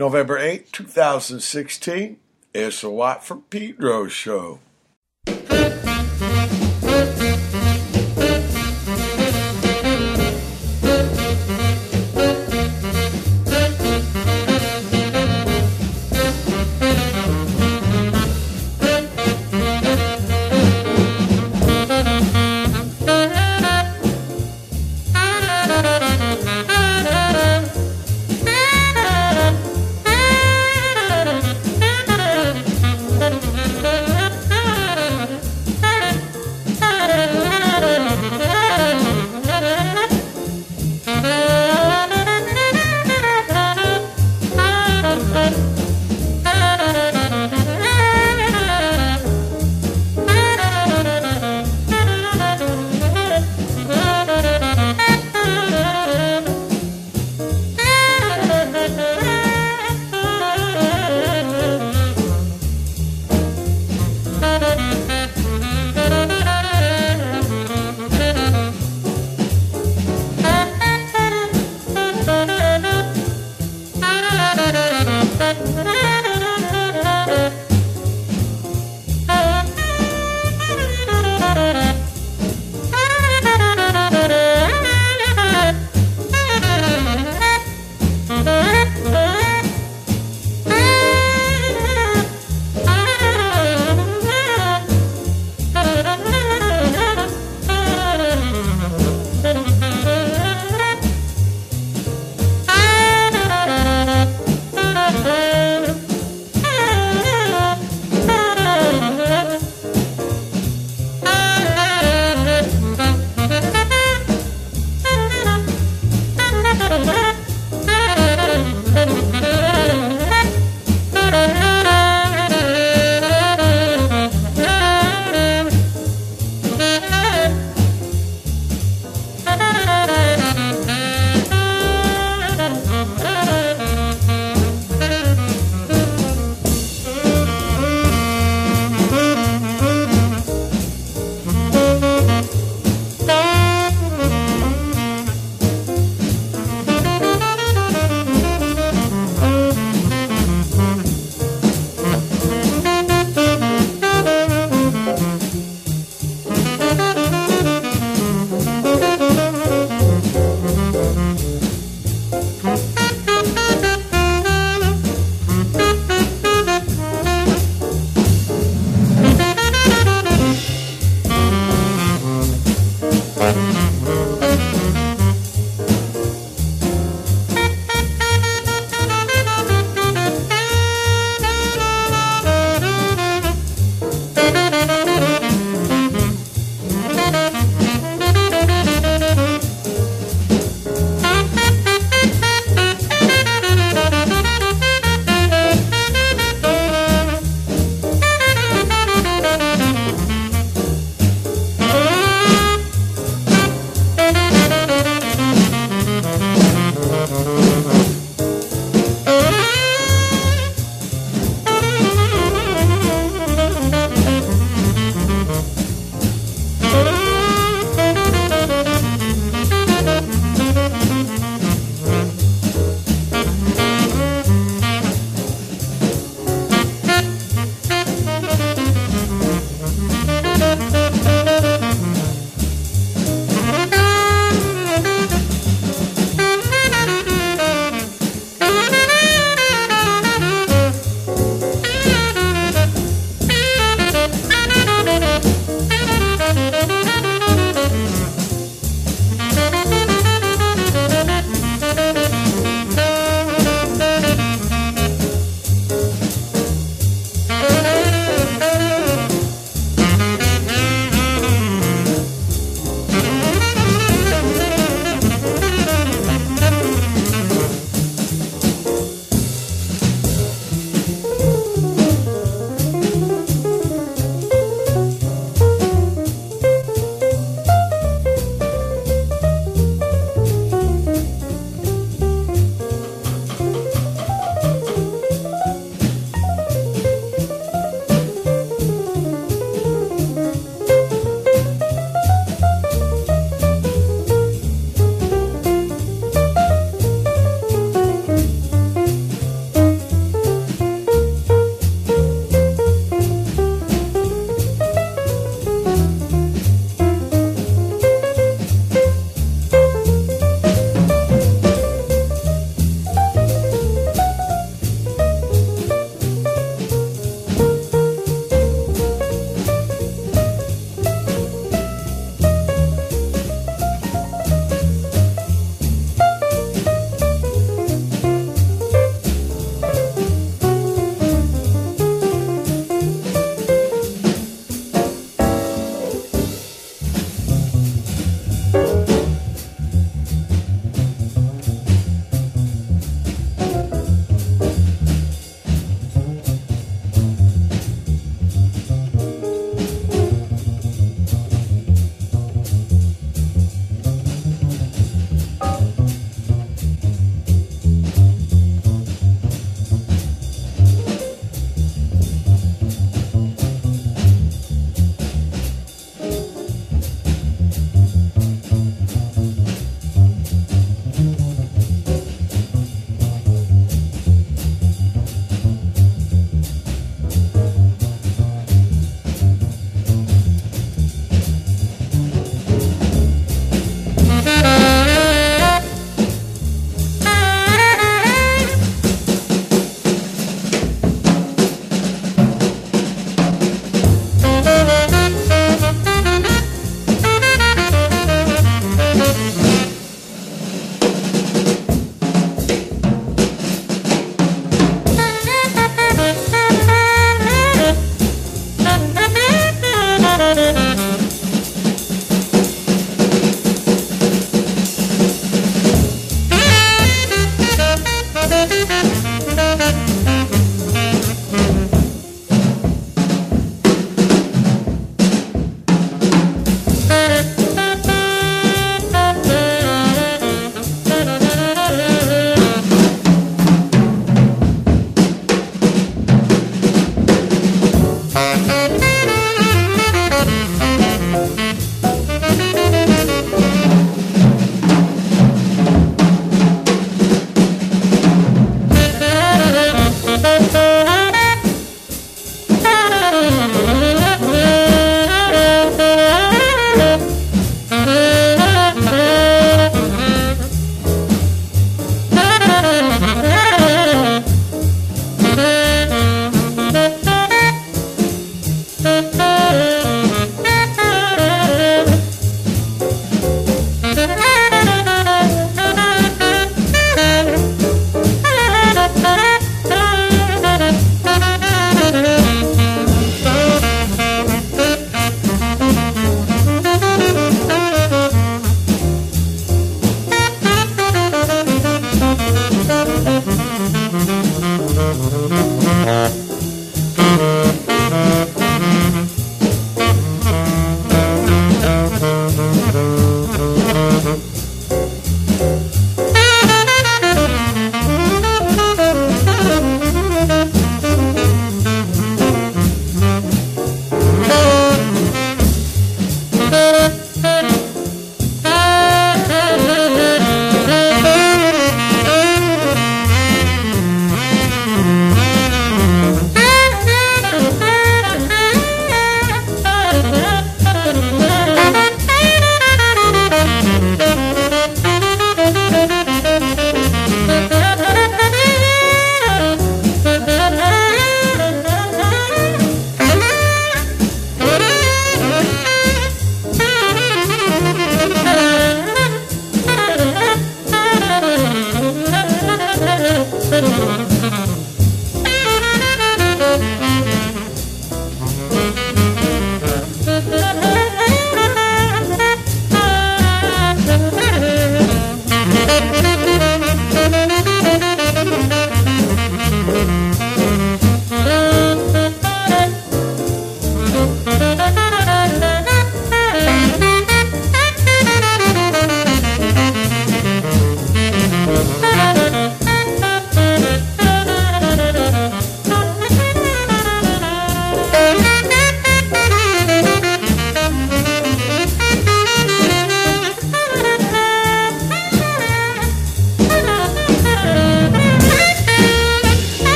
November 8, 2016. It's a Watt from Pedro show.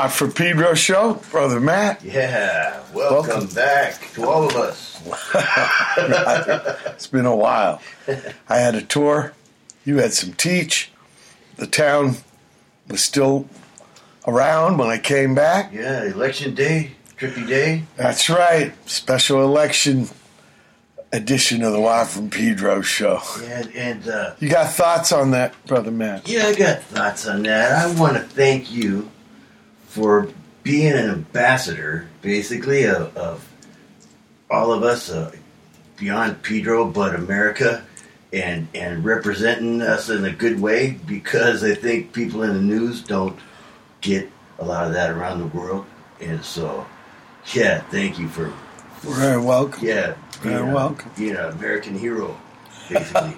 Watt for Pedro show, brother Matt. Yeah, welcome, Welcome. back to all of us. It's been a while. I had a tour. You had some teach. The town was still around when I came back. Yeah, election day, trippy day. That's right. Special election edition of the Watt from Pedro show. Yeah, and uh, You got thoughts on that, brother Matt? yeah, I got thoughts on that. I want to thank you for being an ambassador, basically, of, of all of us uh, beyond Pedro, but America, and and representing us in a good way. Because I think people in the news don't get a lot of that around the world, and so yeah, thank you for You're very welcome. Yeah, being You're a- welcome. Being an American hero, basically.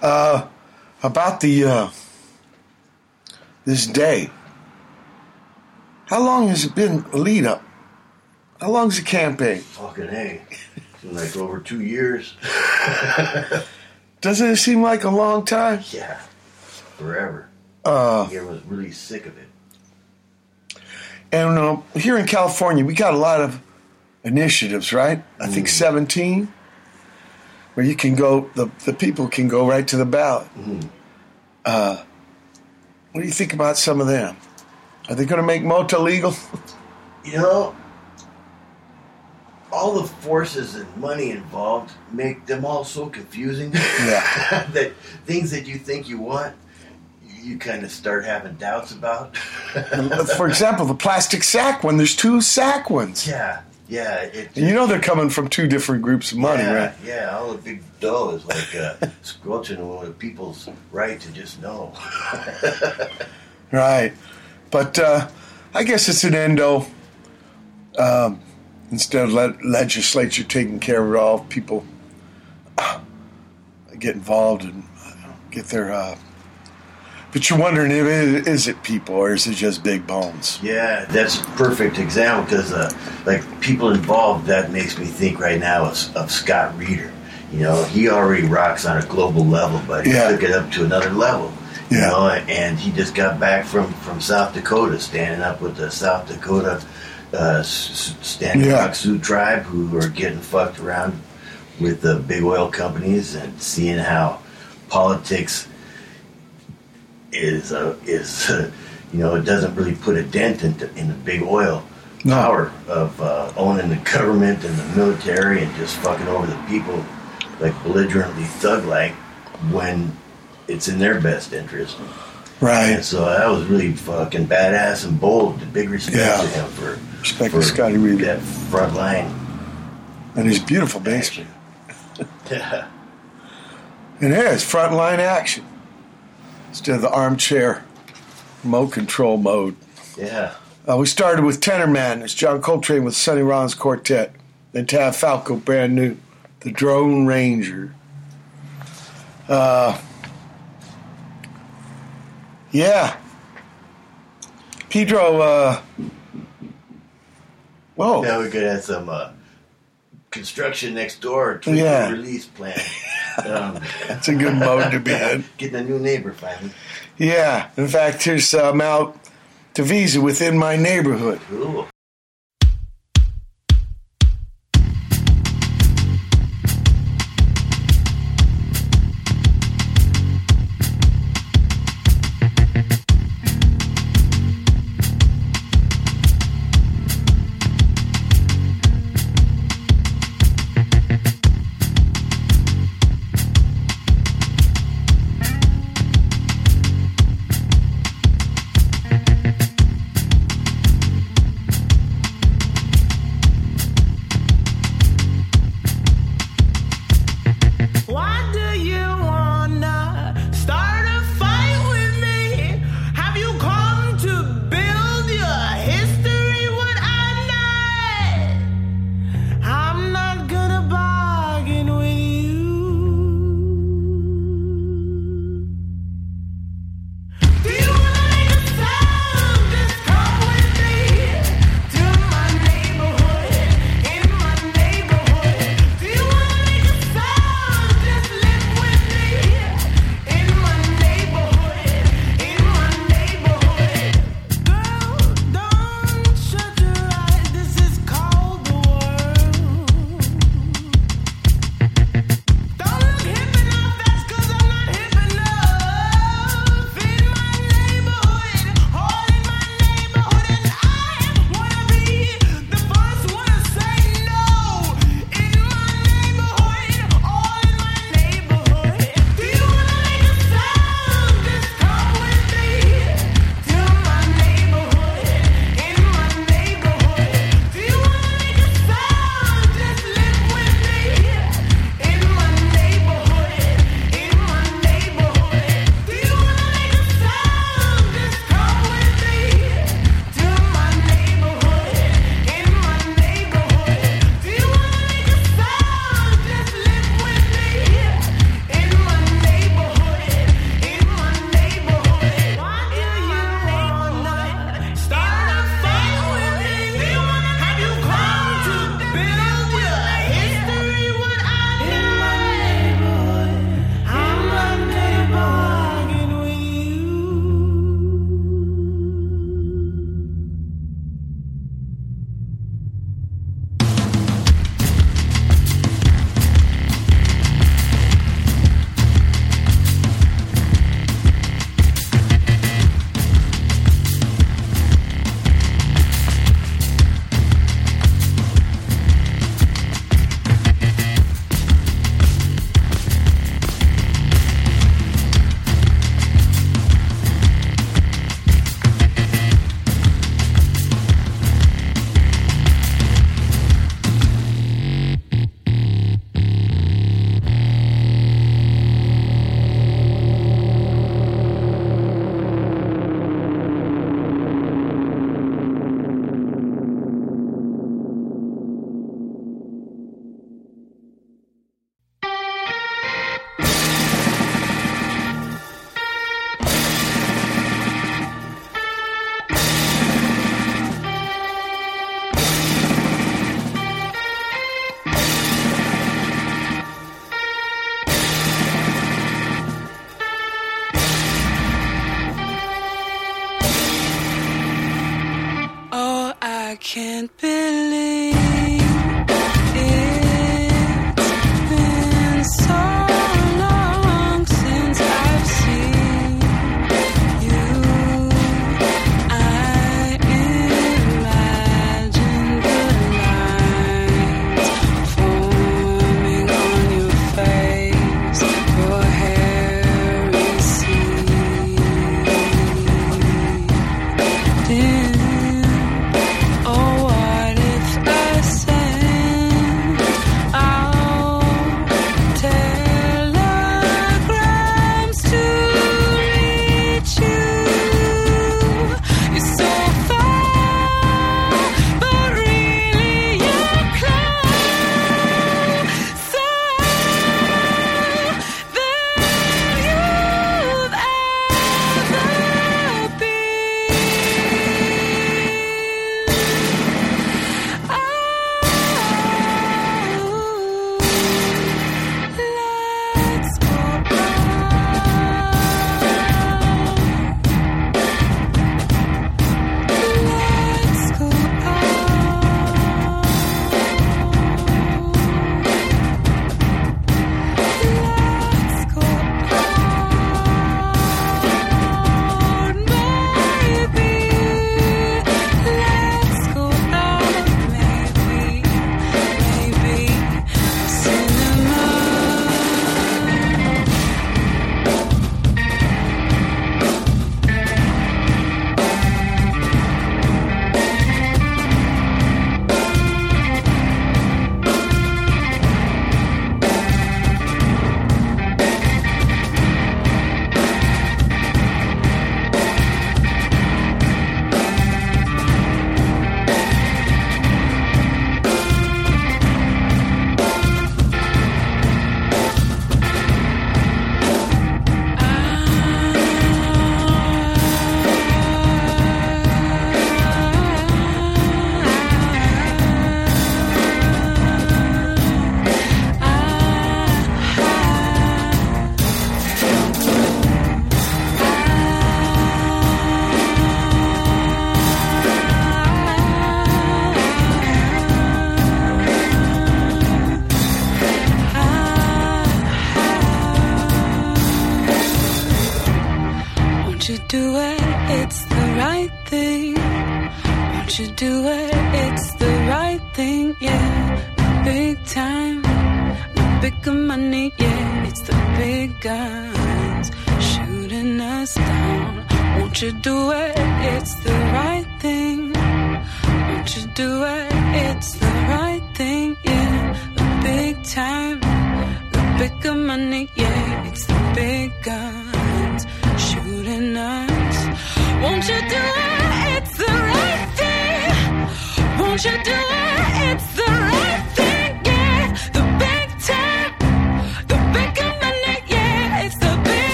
About the uh, this day. How long has it been a lead up? How long's the campaign? Fucking hey, like over two years. Doesn't it seem like a long time? Yeah, forever. Uh, I was really sick of it. and uh, here in California, we got a lot of initiatives, right? I think 17, where you can go, the, the people can go right to the ballot. Uh, what do you think about some of them? Are they going to make Mota legal? You know, all the forces and money involved make them all so confusing. Yeah. that things that you think you want, you kind of start having doubts about. For example, the plastic sack one, there's two sack ones. yeah, Yeah, it. And you know they're coming from two different groups of money, yeah, right? Yeah, all the big dough is like uh, squelching with people's right to just know. Right. But uh, I guess it's an endo. Um, instead of le- legislature taking care of it all, people uh, get involved and uh, get their. Uh, but you're wondering if it, is it people or is it just big bones? Yeah, that's a perfect example because, uh, like, people involved, that makes me think right now of, of Scott Reeder. You know, he already rocks on a global level, but he Yeah. took it up to another level. You Yeah. know, and he just got back from, from South Dakota, standing up with the South Dakota uh, Standing Yeah. Rock Sioux tribe who are getting fucked around with the big oil companies and seeing how politics is uh, is uh, you know it doesn't really put a dent into in the big oil No. power of uh, owning the government and the military and just fucking over the people like belligerently thug like when it's in their best interest. Right. And so that was really fucking badass and bold. Big respect Yeah. to him for Respect for Scotty Reed that front line. and his beautiful basement. Yeah. And there's front line action instead of the armchair remote control mode. Yeah. Uh, we started with Tenor Madness, John Coltrane with Sonny Rollins Quartet, then Tav Falco, brand new, The Drone Ranger. Uh, yeah. Pedro, uh, whoa. Now we could have some uh, construction next door. To Yeah. Release plan. Um, That's a good mode to be in. getting a new neighbor finally. Yeah. In fact, here's uh, Mal Devisa within my neighborhood. Cool.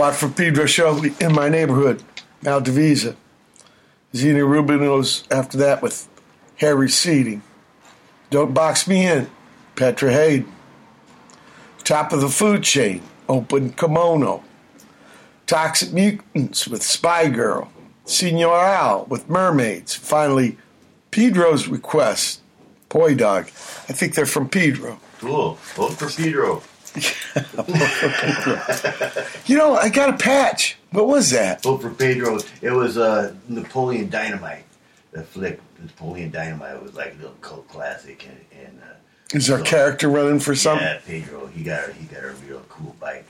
Watt from Pedro show in my neighborhood, Maldivisa. Xenia Rubinos after that with Hair Receding. Don't box me in, Petra Haden. Top of the food chain, Open Kimono. Toxic Mutants with Spy Girl. Senor Al with Mermaids. Finally, Pedro's Request, Poi Dog. I think they're from Pedro. Cool. Vote for Pedro. You know, I got a patch. What was that? Vote for Pedro. It was uh, Napoleon Dynamite. The flick, Napoleon Dynamite was like a little cult classic, and, and uh, Is our so- character running for something? Yeah, Pedro. He got he got a real cool bike.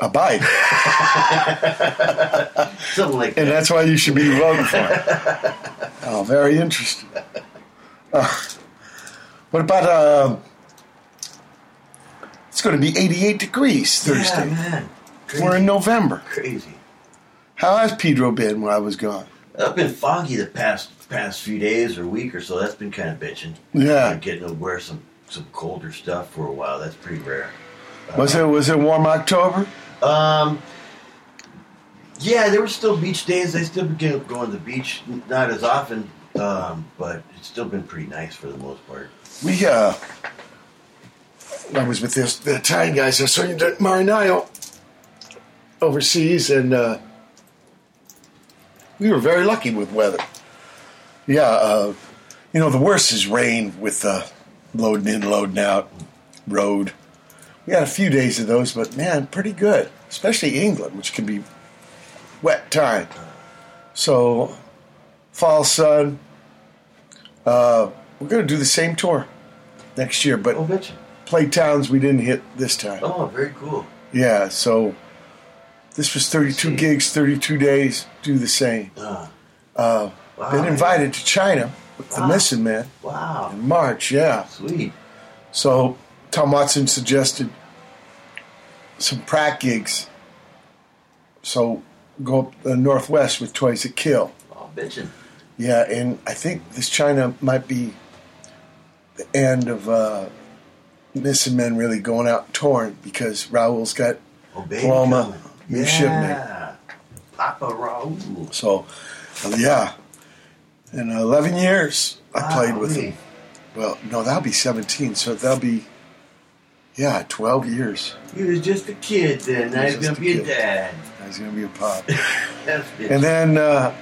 A bike. Something like And that's why you should be voting for it. Oh, very interesting. Uh, what about, uh, it's going to be 88 degrees Yeah, Thursday. man. Crazy. We're in November. Crazy. How has Pedro been while I was gone? I've been foggy the past past few days or week or so. That's been kind of bitching. Yeah. I'm getting to wear some some colder stuff for a while. That's pretty rare. Was it was it warm October? Um, yeah, there were still beach days. I still began going to the beach, not as often, um, but it's still been pretty nice for the most part. We uh, I was with this the Italian guys. Il Sogno del Marinaio overseas, and uh, we were very lucky with weather. Yeah, uh, you know the worst is rain with uh, loading in, loading out, road. We had a few days of those, but man, pretty good. Especially England, which can be wet time. So, fall sun. Uh, we're going to do the same tour next year, but Oh, bitch. play towns we didn't hit this time. Oh, very cool. Yeah, so this was 32 Sweet. gigs, 32 days, do the same. Uh, Uh, wow. been invited to China with the Wow. Missing Man Wow. in March, yeah. Sweet. So Tom Watson suggested some prac gigs. So go up the Northwest with Toys That Kill. Oh, bitchin'. Yeah, and I think this China might be the end of uh, Missing Men really going out touring because Raul's got Oh. Paloma, new yeah. shipment. Papa Raul. So, yeah. In 11 years, I played with Wowee. him. Well, no, that'll be 17. So that'll be, yeah, 12 years. He was just a kid then. Now he's going to a be a kid. dad. He's going to be a pop. And then uh,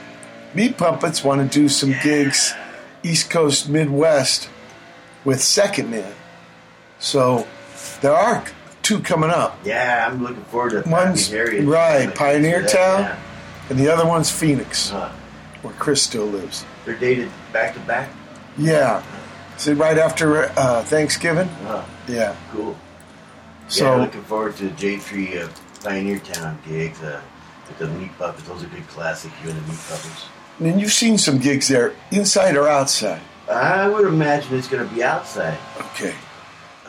Meat Puppets want to do some gigs East Coast, Midwest with Second Man. So there are two coming up. Yeah, I'm looking forward to One's- right, Pioneer that, Town. yeah. And the other one's Phoenix, Huh. where Chris still lives. They're dated back to back. Yeah. Is it right after uh, Thanksgiving? Huh. Yeah. Cool. So yeah, looking forward to the J Tree uh, Pioneer Town gigs. Uh, with the Meat Puppets. Those are good classic. You and the Meat Puppets. and you've seen some gigs there, inside or outside. I would imagine it's going to be outside. Okay.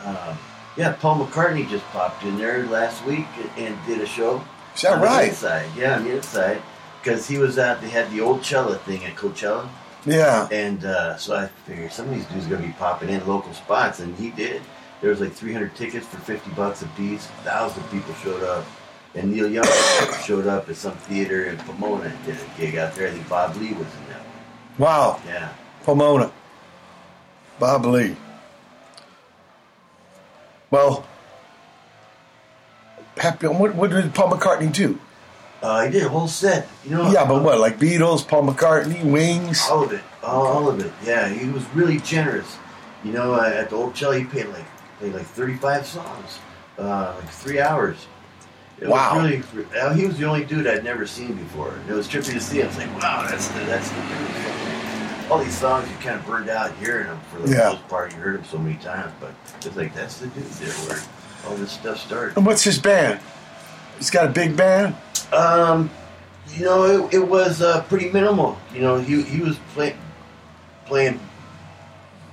Um, yeah, Paul McCartney just popped in there last week and, did a show. Is that right? inside, yeah, on the inside, because he was at. They had the Oldchella thing at Coachella, Yeah. and uh, so I figured some of these dudes are going to be popping in local spots, and he did. There was like 300 tickets for 50 bucks a piece. Thousand people showed up, and Neil Young showed up at some theater in Pomona and did a gig out there. I think Bob Lee was in that one. Wow. Yeah. Pomona. Bob Lee. Well, happy. What, what did Paul McCartney do? Uh, he did a whole set. You know. Yeah, but what? Like Beatles, Paul McCartney, Wings. All of it, all of it. Yeah, he was really generous. You know, uh, at the Oldchella, he played like played like thirty five songs, uh, like three hours. It Wow. Was really, uh, he was the only dude I'd never seen before. It was trippy to see. Him. I was like, wow, that's the that's the dude. All these songs you kind of burned out hearing them for the Yeah. most part. You heard them so many times, but it's like that's the dude there where all this stuff started. And what's his band? He's got a big band. Um, you know, it, it was uh, pretty minimal. You know, he he was playing playing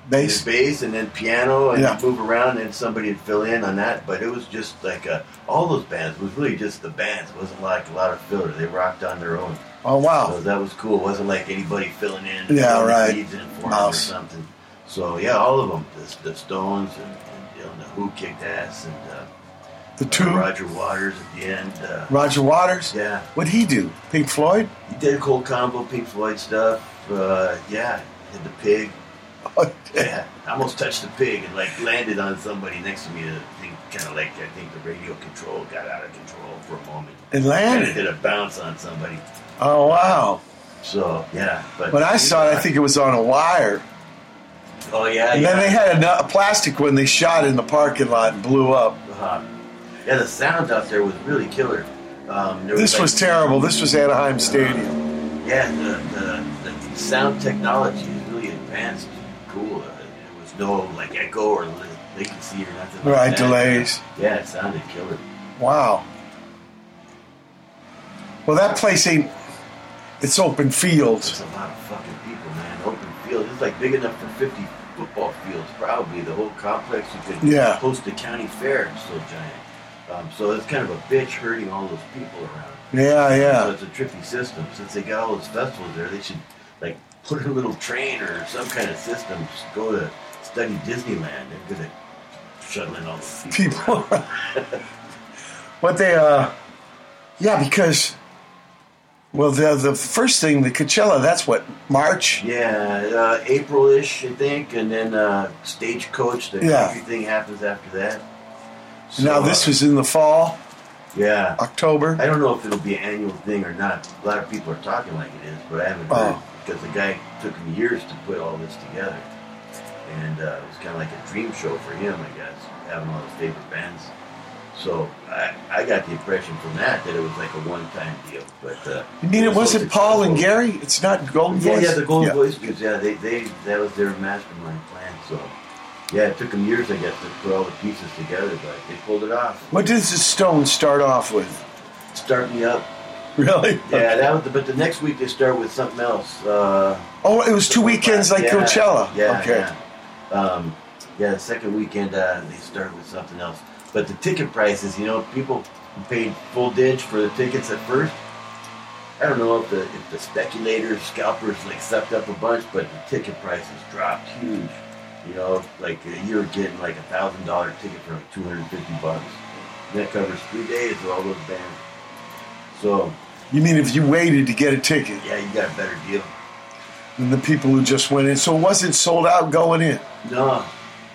Bass. bass and then piano and Yeah. move around and somebody would fill in on that. But it was just like uh, all those bands. It was really just the bands. It wasn't like a lot of filler. They rocked on their own. Oh So wow. that was cool. It wasn't like anybody filling in. Yeah, right. leads in for or something. So yeah, all of them. The, the Stones and, and you know, the Who kicked ass and uh, The Uh, two Roger Waters at the end. Uh, Roger Waters. yeah, What'd he do? Pink Floyd? he did cold combo, Pink Floyd stuff. Uh, yeah, did the pig. Oh, Yeah, I almost touched the pig and like landed on somebody next to me. The thing kind of like I think the radio control got out of control for a moment. It Kind of landed. did a bounce on somebody. Oh wow! So yeah, but When I saw it, I think it was on a wire. Oh yeah, And yeah. then they had a, a plastic one they shot in the parking lot and blew up. Uh, yeah, the sound out there was really killer. Um, there This like- was terrible. This was Anaheim Stadium. Yeah, the, the, the sound technology is really advanced. Cool. Uh, there was no like echo or la- latency or nothing. like Right, that. delays. Yeah, it sounded killer. Wow. Well, that place ain't. It's open It's fields. a lot of fucking people, man. Open field. It's like big enough for 50 football fields, probably. The whole complex. You could Yeah. host a county fair. It's so giant. Um, so it's kind of a bitch hurting all those people around. Yeah, So yeah. it's a trippy system. Since they got all those festivals there, they should like put in a little train or some kind of system. Just go to study Disneyland. They're good at shuttling all those people. People. what they, uh. Yeah, because. Well, the the first thing, the Coachella, that's what, March? Yeah, uh, April-ish, I think, and then uh, Stagecoach. The Yeah. country thing happens after that. now, this uh, was in the fall, yeah. October. I don't know if it'll be an annual thing or not. A lot of people are talking like it is, but I haven't heard Oh. because the guy took him years to put all this together, and uh, it was kind of like a dream show for him, I guess, having all his favorite bands. So I, I got the impression from that that it was like a one-time deal. But uh, You mean it was wasn't Paul and. Gary? It's not Golden Yeah, Voice? yeah, the Golden Yeah. Voice Kids. Yeah, they, they that was their mastermind plan. So yeah, it took them years, I guess, to put all the pieces together, but they pulled it off. What does the Stone start off with? Start me up. Really? Yeah, that was. The, but the next week they start with something else. Uh, Oh, it was two weekends like yeah, Coachella. Yeah, okay. yeah. Um, yeah, the second weekend uh, they start with something else. But the ticket prices, you know, people paid full ditch for the tickets at first. I don't know if the if the speculators, scalpers, like sucked up a bunch, but the ticket prices dropped huge. You know, like you were getting like a thousand dollar ticket for like two hundred and fifty bucks. And that covers three days of all those bands. So You mean if you waited to get a ticket yeah, you got a better deal. than the people who just went in? So it wasn't sold out going in. No,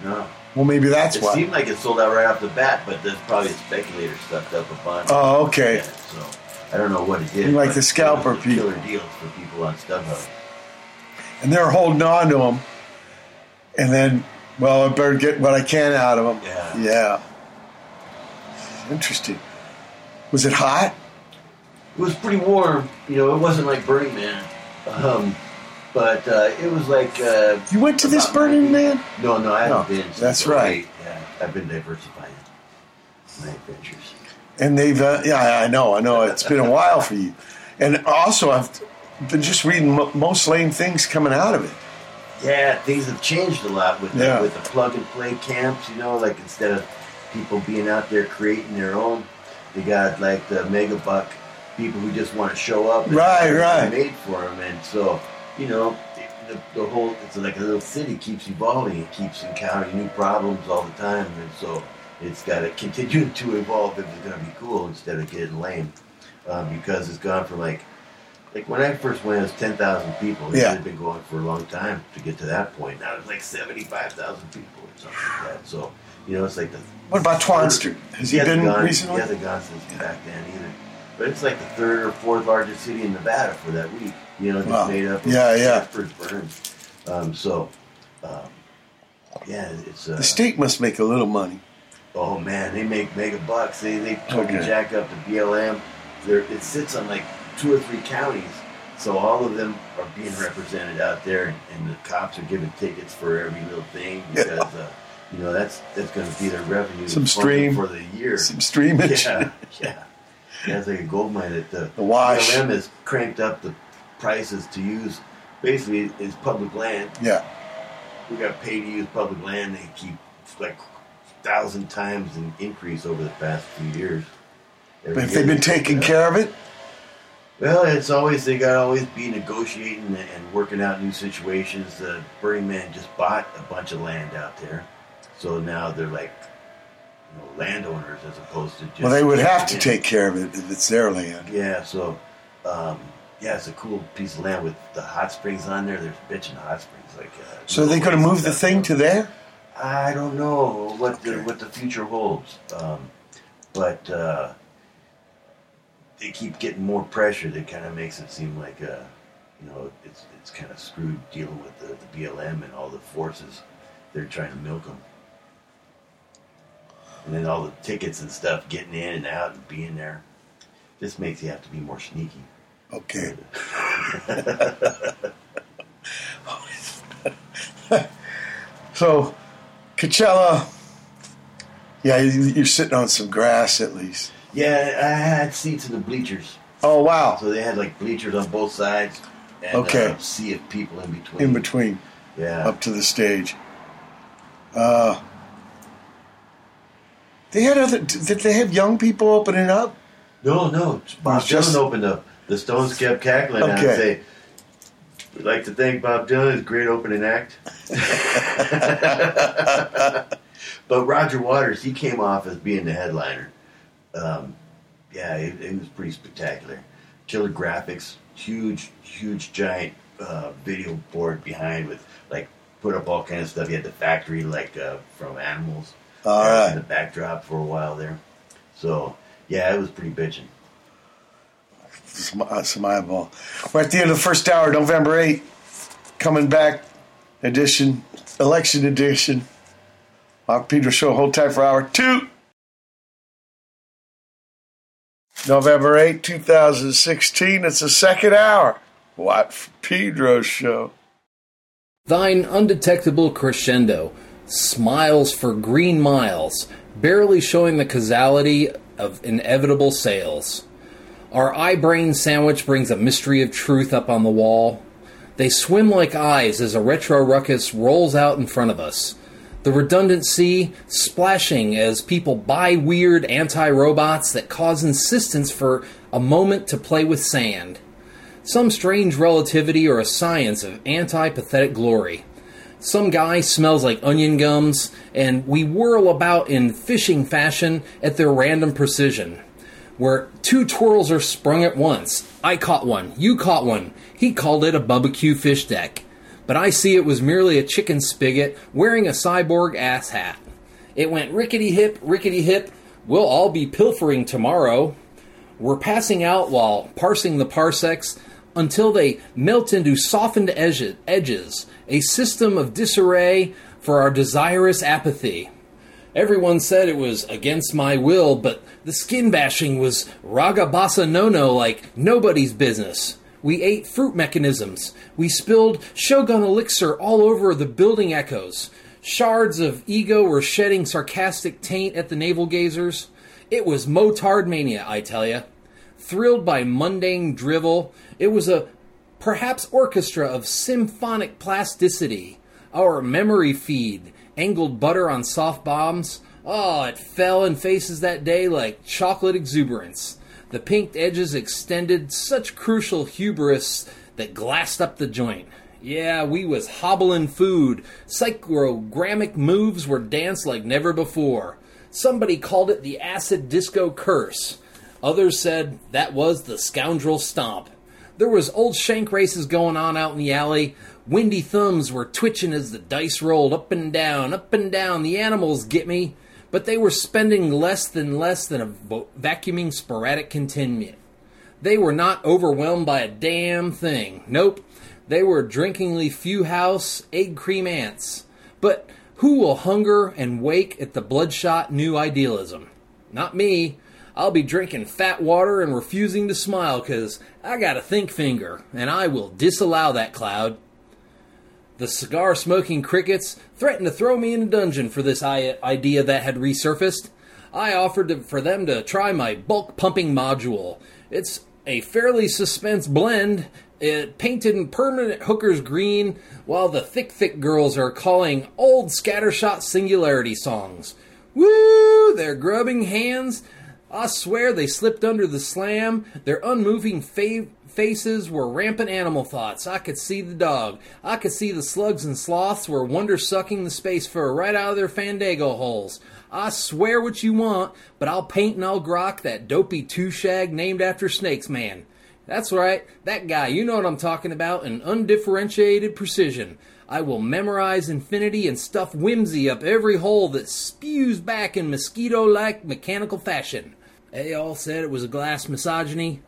no. Well, maybe that's it why. seemed like it sold out right off the bat, but there's probably a speculator stuffed up a bunch. Oh, okay. So I don't know what it did. Like the scalper it people. Killer deals for people on StubHub. And they're holding on to them. And then, well, I better get what I can out of them. Yeah. Yeah. Interesting. Was it hot? It was pretty warm. You know, it wasn't like Burning Man, um, but uh, it was like. Uh, You went to this Burning Man? No, no, I haven't No, been. that's right. Yeah, I've been diversifying my adventures. And they've, uh, yeah, I know, I know. It's been a while for you. And also, I've been just reading mo- most lame things coming out of it. Yeah, things have changed a lot with Yeah. the, with the plug and play camps. You know, like instead of people being out there creating their own, they got like the mega buck people who just want to show up. and Right, right. Made for them, and so you know, the, the whole it's like a little city keeps evolving. It keeps encountering new problems all the time, and so it's got to continue to evolve if it's going to be cool instead of getting lame. Um, because it's gone from like like when I first went, it was ten thousand people. It Yeah. had been going for a long time to get to that point. Now it's like seventy-five thousand people or something like that. So you know, it's like the. What about Twanster? Has he hasn't been gone, recently? He hasn't gone since back then either. But it's like the third or fourth largest city in Nevada for that week. You know, just Wow. made up. Of Yeah, yeah. Burns. Um, so, um, yeah, it's. Uh, The state must make a little money. Oh man, they make mega bucks. They they totally Okay. jack up the BLM. There, it sits on like two or three counties, so all of them are being represented out there, and, and the cops are giving tickets for every little thing Yeah. because uh, you know that's that's going to be their revenue Some for- stream. for the year. Some streamage. Yeah, yeah. Yeah, it's like a gold mine. That the, The wash. BLM has cranked up the prices to use. Basically, it's public land Yeah. we got paid to use public land. They keep like thousand times an increase over the past few years. Every But if they've been taking care of it, Well, it's always they got to always be negotiating and- working out new situations. The Burning Man just bought a bunch of land out there, so now they're like you know, landowners as opposed to just. Well, they would have to Yeah. take care of it if it's their land. Yeah, so um, yeah, it's a cool piece of land with the hot springs on there. There's bitchin' hot springs like. Uh, So they could have moved the thing to there. I don't know what the what the future holds, um, but uh, they keep getting more pressure. That kind of makes it seem like uh, you know it's it's kind of screwed dealing with the, the BLM and all the forces. They're trying to milk them, and then all the tickets and stuff getting in and out and being there. This makes you have to be more sneaky. Okay. so, Coachella. Yeah, you- you're sitting on some grass at least. Yeah, I had seats in the bleachers. Oh wow! So they had like bleachers on both sides and Okay. uh, sea of people in between. In between, Yeah. up to the stage. Uh, they had other. Did they have young people opening up? No, no. Bob just- Dylan opened up. The Stones kept cackling and Okay. say, We'd like to thank Bob Dylan, his great opening act. but Roger Waters, he came off as being the headliner. Um, yeah, it, it was pretty spectacular. Killer graphics, huge, huge, giant uh, video board behind with like put up all kind of stuff. He had the factory like uh, from Animals. All in the backdrop for a while there. So yeah, it was pretty bitching. Some, uh, eyeball. We're at the end of the first hour, November 8th. Coming back edition, election edition. Mark Pedro Show, hold tight for hour two. November 8th, 2016. It's the second hour. What Pedro Show. Thine undetectable crescendo smiles for green miles, barely showing the causality of inevitable sales. Our eye brain sandwich brings a mystery of truth up on the wall. They swim like eyes as a retro ruckus rolls out in front of us. The redundant sea splashing as people buy weird anti robots that cause insistence for a moment to play with sand some strange relativity or a science of anti pathetic glory. Some guy smells like onion gums, and we whirl about in fishing fashion at their random precision. Where two twirls are sprung at once. I caught one, you caught one. He called it a barbecue fish deck. But I see it was merely a chicken spigot wearing a cyborg ass hat. It went rickety hip, rickety hip. We'll all be pilfering tomorrow. We're passing out while parsing the parsecs until they melt into softened edges, a system of disarray for our desirous apathy. Everyone said it was against my will, but the skin bashing was raga basa no no like nobody's business. We ate fruit mechanisms. We spilled Shogun elixir all over the building echoes. Shards of ego were shedding sarcastic taint at the navel gazers. It was motard mania, I tell ya. Thrilled by mundane drivel, it was a perhaps orchestra of symphonic plasticity. Our memory feed, angled butter on soft bombs. Oh, it fell in faces that day like chocolate exuberance. The pinked edges extended such crucial hubris that glassed up the joint. Yeah, we was hobbling food. Psychogrammic moves were danced like never before. Somebody called it the acid disco curse. Others said that was the scoundrel stomp. There was old shank races going on out in the alley. Windy thumbs were twitching as the dice rolled up and down, up and down. The animals get me, but they were spending less than less than a vacuuming sporadic contingent. They were not overwhelmed by a damn thing. Nope. They were drinkingly few house, egg cream ants. But who will hunger and wake at the bloodshot new idealism? Not me. I'll be drinking fat water and refusing to smile because I got a think finger, and I will disallow that cloud. The cigar smoking crickets threatened to throw me in a dungeon for this idea that had resurfaced. I offered to, for them to try my bulk pumping module. It's a fairly suspense blend, it painted in permanent hooker's green, while the thick, thick girls are calling old scattershot singularity songs. Woo! Their grubbing hands. I swear they slipped under the slam, their unmoving fa- faces were rampant animal thoughts. I could see the dog. I could see the slugs and sloths were wonder sucking the space fur right out of their fandango holes. I swear what you want, but I'll paint and I'll grok that dopey two shag named after Snakes Man. That's right, that guy, you know what I'm talking about, an undifferentiated precision. I will memorize infinity and stuff whimsy up every hole that spews back in mosquito like mechanical fashion. They all said it was a glass misogyny.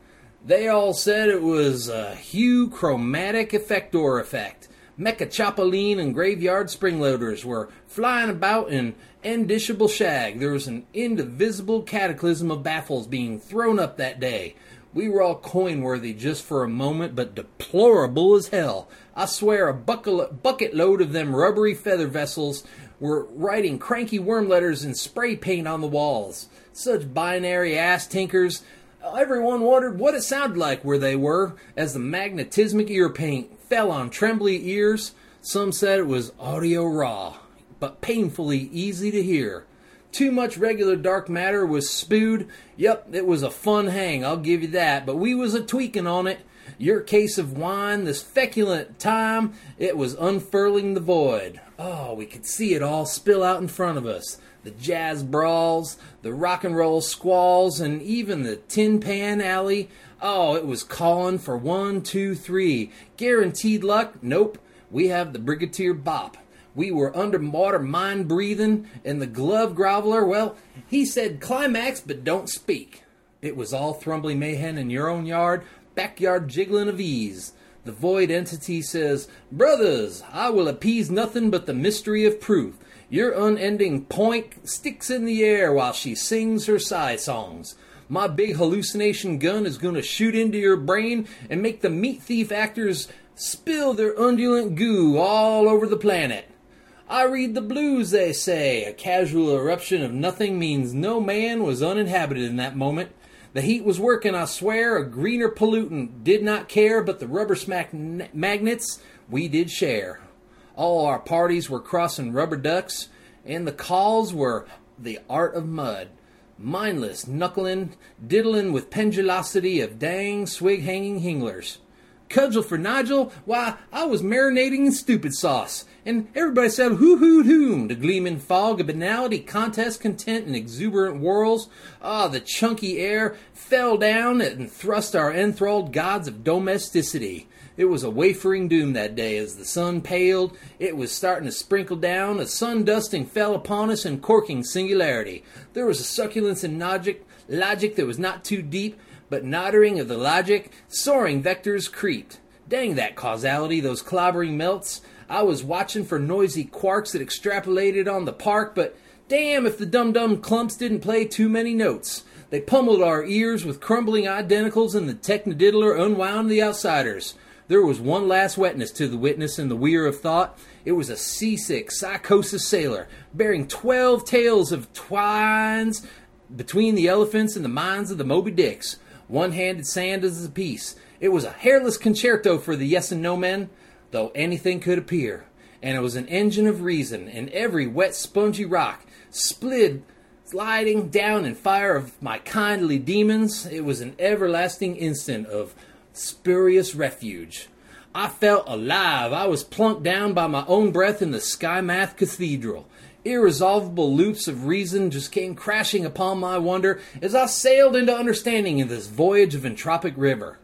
They all said it was a hue chromatic effector effect. Mecha Chapaline and graveyard Springloaders were flying about in indishable shag. There was an indivisible cataclysm of baffles being thrown up that day. We were all coin worthy just for a moment, but deplorable as hell. I swear a bucket, bucket load of them rubbery feather vessels were writing cranky worm letters in spray paint on the walls. Such binary ass tinkers. Everyone wondered what it sounded like where they were as the magnetismic ear paint fell on trembly ears. Some said it was audio raw, but painfully easy to hear. Too much regular dark matter was spewed. Yep, it was a fun hang, I'll give you that, but we was a tweaking on it. Your case of wine, this feculent time, it was unfurling the void. Oh, we could see it all spill out in front of us. The jazz brawls, the rock and roll squalls, and even the tin pan alley. Oh, it was calling for one, two, three. Guaranteed luck? Nope. We have the Brigadier Bop. We were underwater mind breathing, and the glove groveler, well, he said climax but don't speak. It was all Thrumbly Mayhem in your own yard, backyard jiggling of ease. The void entity says, Brothers, I will appease nothing but the mystery of proof. Your unending point sticks in the air while she sings her sigh songs. My big hallucination gun is going to shoot into your brain and make the meat thief actors spill their undulant goo all over the planet. I read the blues, they say. A casual eruption of nothing means no man was uninhabited in that moment. The heat was working, I swear. A greener pollutant did not care, but the rubber smack n- magnets we did share. All our parties were crossing rubber ducks, and the calls were the art of mud. Mindless, knuckling, diddling with pendulosity of dang swig hanging hinglers. Cudgel for Nigel? Why, I was marinating in stupid sauce. And everybody said, hoo hoo hoom, the gleaming fog of banality, contest, content, and exuberant whirls. Ah, the chunky air fell down and thrust our enthralled gods of domesticity. It was a wafering doom that day as the sun paled. It was starting to sprinkle down. A sun dusting fell upon us in corking singularity. There was a succulence in logic, logic that was not too deep, but noddering of the logic, soaring vectors creeped. Dang that causality, those clobbering melts. I was watching for noisy quarks that extrapolated on the park, but damn if the dum dum clumps didn't play too many notes. They pummeled our ears with crumbling identicals, and the technodiddler unwound the outsiders. There was one last wetness to the witness in the weir of thought. It was a seasick psychosis sailor, bearing twelve tales of twines between the elephants and the minds of the Moby Dicks. One handed sand as a piece. It was a hairless concerto for the yes and no men, though anything could appear. And it was an engine of reason, and every wet, spongy rock split sliding down in fire of my kindly demons. It was an everlasting instant of spurious refuge. I felt alive. I was plunked down by my own breath in the Skymath Cathedral. Irresolvable loops of reason just came crashing upon my wonder as I sailed into understanding in this voyage of entropic river.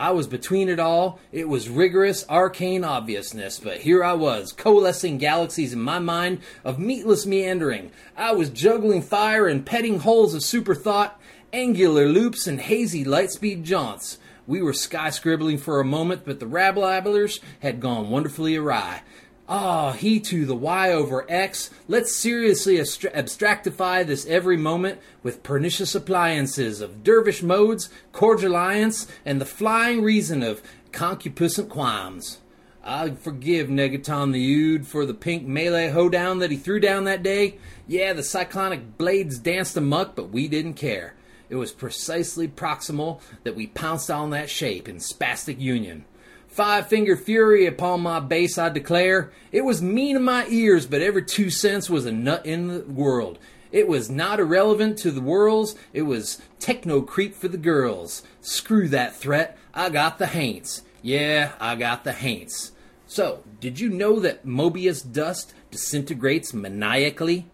I was between it all. It was rigorous, arcane obviousness, but here I was, coalescing galaxies in my mind of meatless meandering. I was juggling fire and petting holes of super thought, angular loops and hazy lightspeed jaunts. We were sky scribbling for a moment, but the rabblabblers had gone wonderfully awry. Ah, he to the y over x. Let's seriously abstra- abstractify this every moment with pernicious appliances of dervish modes, cordialliance, and the flying reason of concupiscent qualms. I forgive Negaton the Ood for the pink melee hoedown that he threw down that day. Yeah, the cyclonic blades danced amuck, but we didn't care. It was precisely proximal that we pounced on that shape in spastic union. Five finger fury upon my bass, I declare. It was mean in my ears, but every two cents was a nut in the world. It was not irrelevant to the worlds. it was techno creep for the girls. Screw that threat, I got the haints. Yeah, I got the haints. So, did you know that Mobius dust disintegrates maniacally?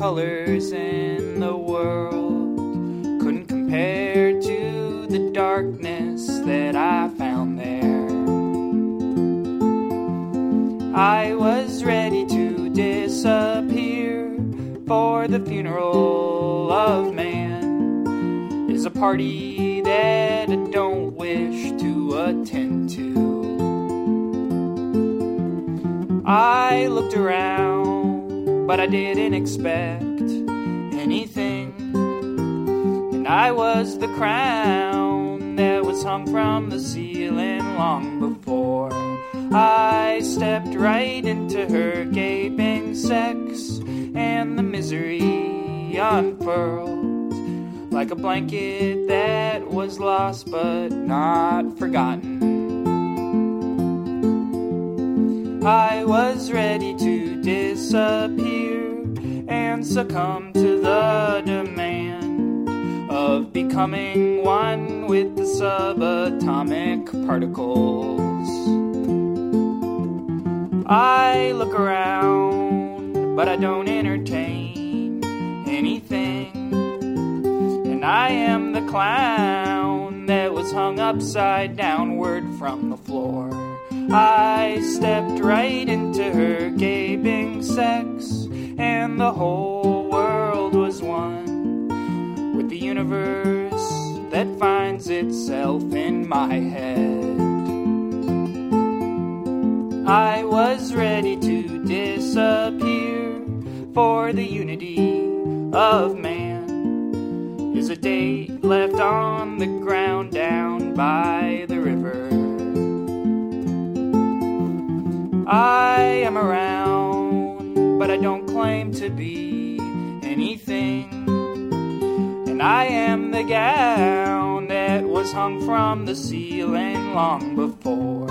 Colors in the world couldn't compare to the darkness that I found there. I was ready to disappear for the funeral of man is a party that I don't wish to attend to. I looked around, but I didn't expect anything. And I was the crown that was hung from the ceiling long before. I stepped right into her gaping sex, and the misery unfurled like a blanket that was lost but not forgotten. I was ready to disappear and succumb to the demand of becoming one with the subatomic particles. I look around, but I don't entertain anything. And I am the clown that was hung upside downward from the floor. I stepped right into her gaping sex, and the whole world was one with the universe that finds itself in my head. I was ready to disappear for the unity of man is a date left on the ground down by the river. I am around, but I don't claim to be anything. And I am the gown that was hung from the ceiling long before.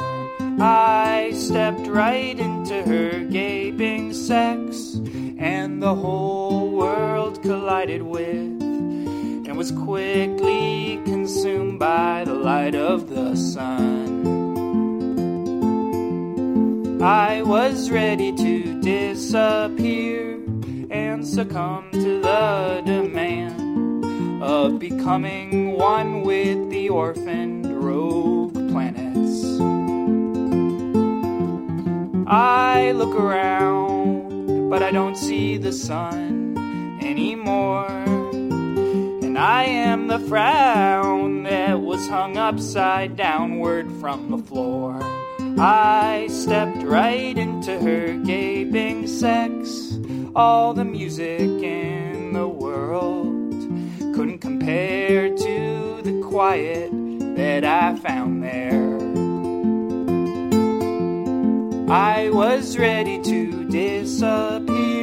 I stepped right into her gaping sex, and the whole world collided with, and was quickly consumed by the light of the sun. I was ready to disappear and succumb to the demand of becoming one with the orphaned rogue planets. I look around, but I don't see the sun anymore. And I am the frown that was hung upside downward from the floor. I stepped right into her gaping sex. All the music in the world couldn't compare to the quiet that I found there. I was ready to disappear.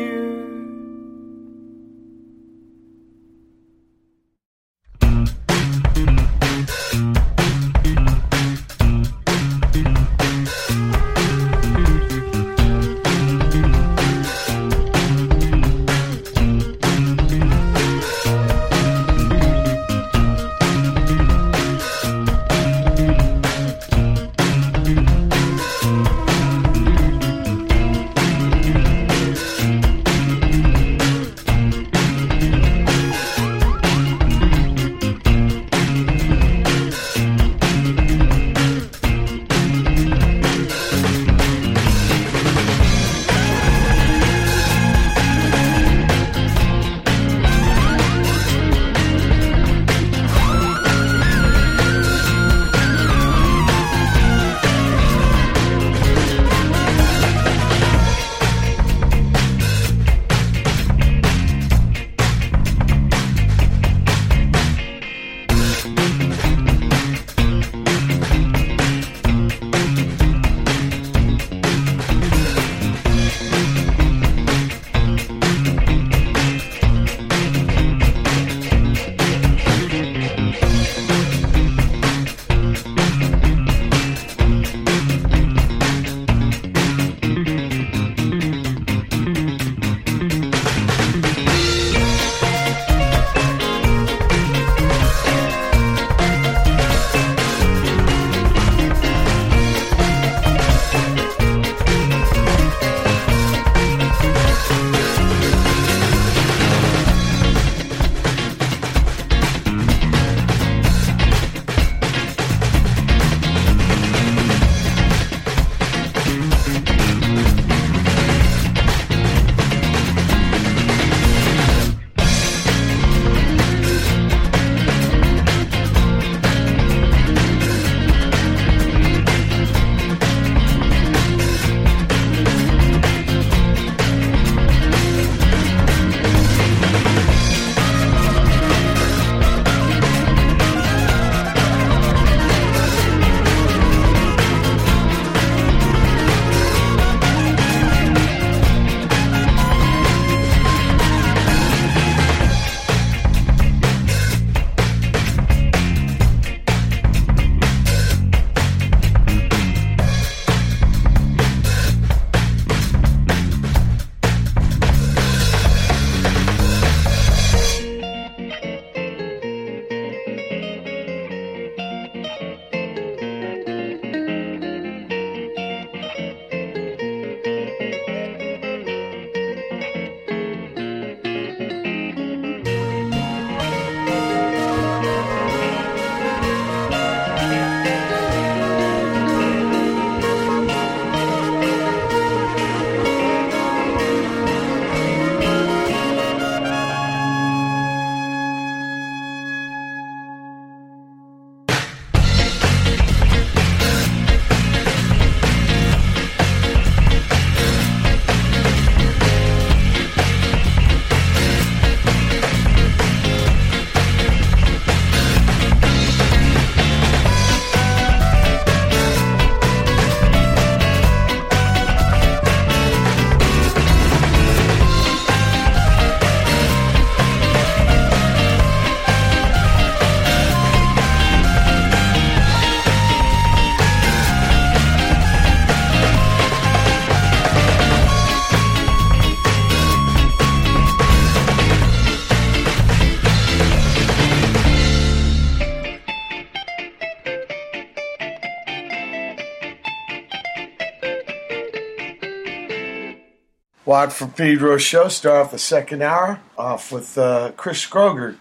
Watt from Pedro show. Start off the second hour off with uh, Chris Scroger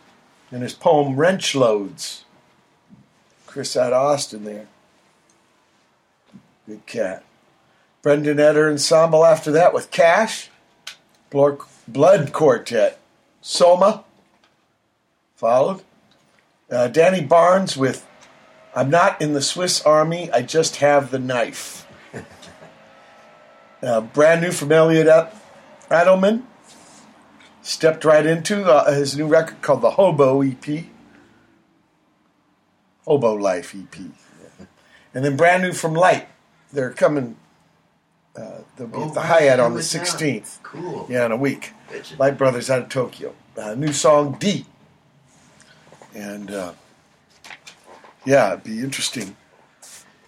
and his poem Wrenchloads. Chris out of Austin there. Good cat. Brendan Eder Ensemble after that with Cache. Blood Quartet. Soma. Followed. Uh, Danny Barnes with I'm not in the Swiss Army, I just have the knife. Uh, brand new from Eliot Ad- Eidelman. Stepped right into uh, his new record called the Hobo EP. Hobo Life EP. And then brand new from Lite. They're coming. Uh, they'll be Oh, at the Hyatt on the do it 16th. Cool. Yeah, in a week. Bitchin'. Lite Brothers out of Tokyo. Uh, new song D. And uh, yeah, it'd be interesting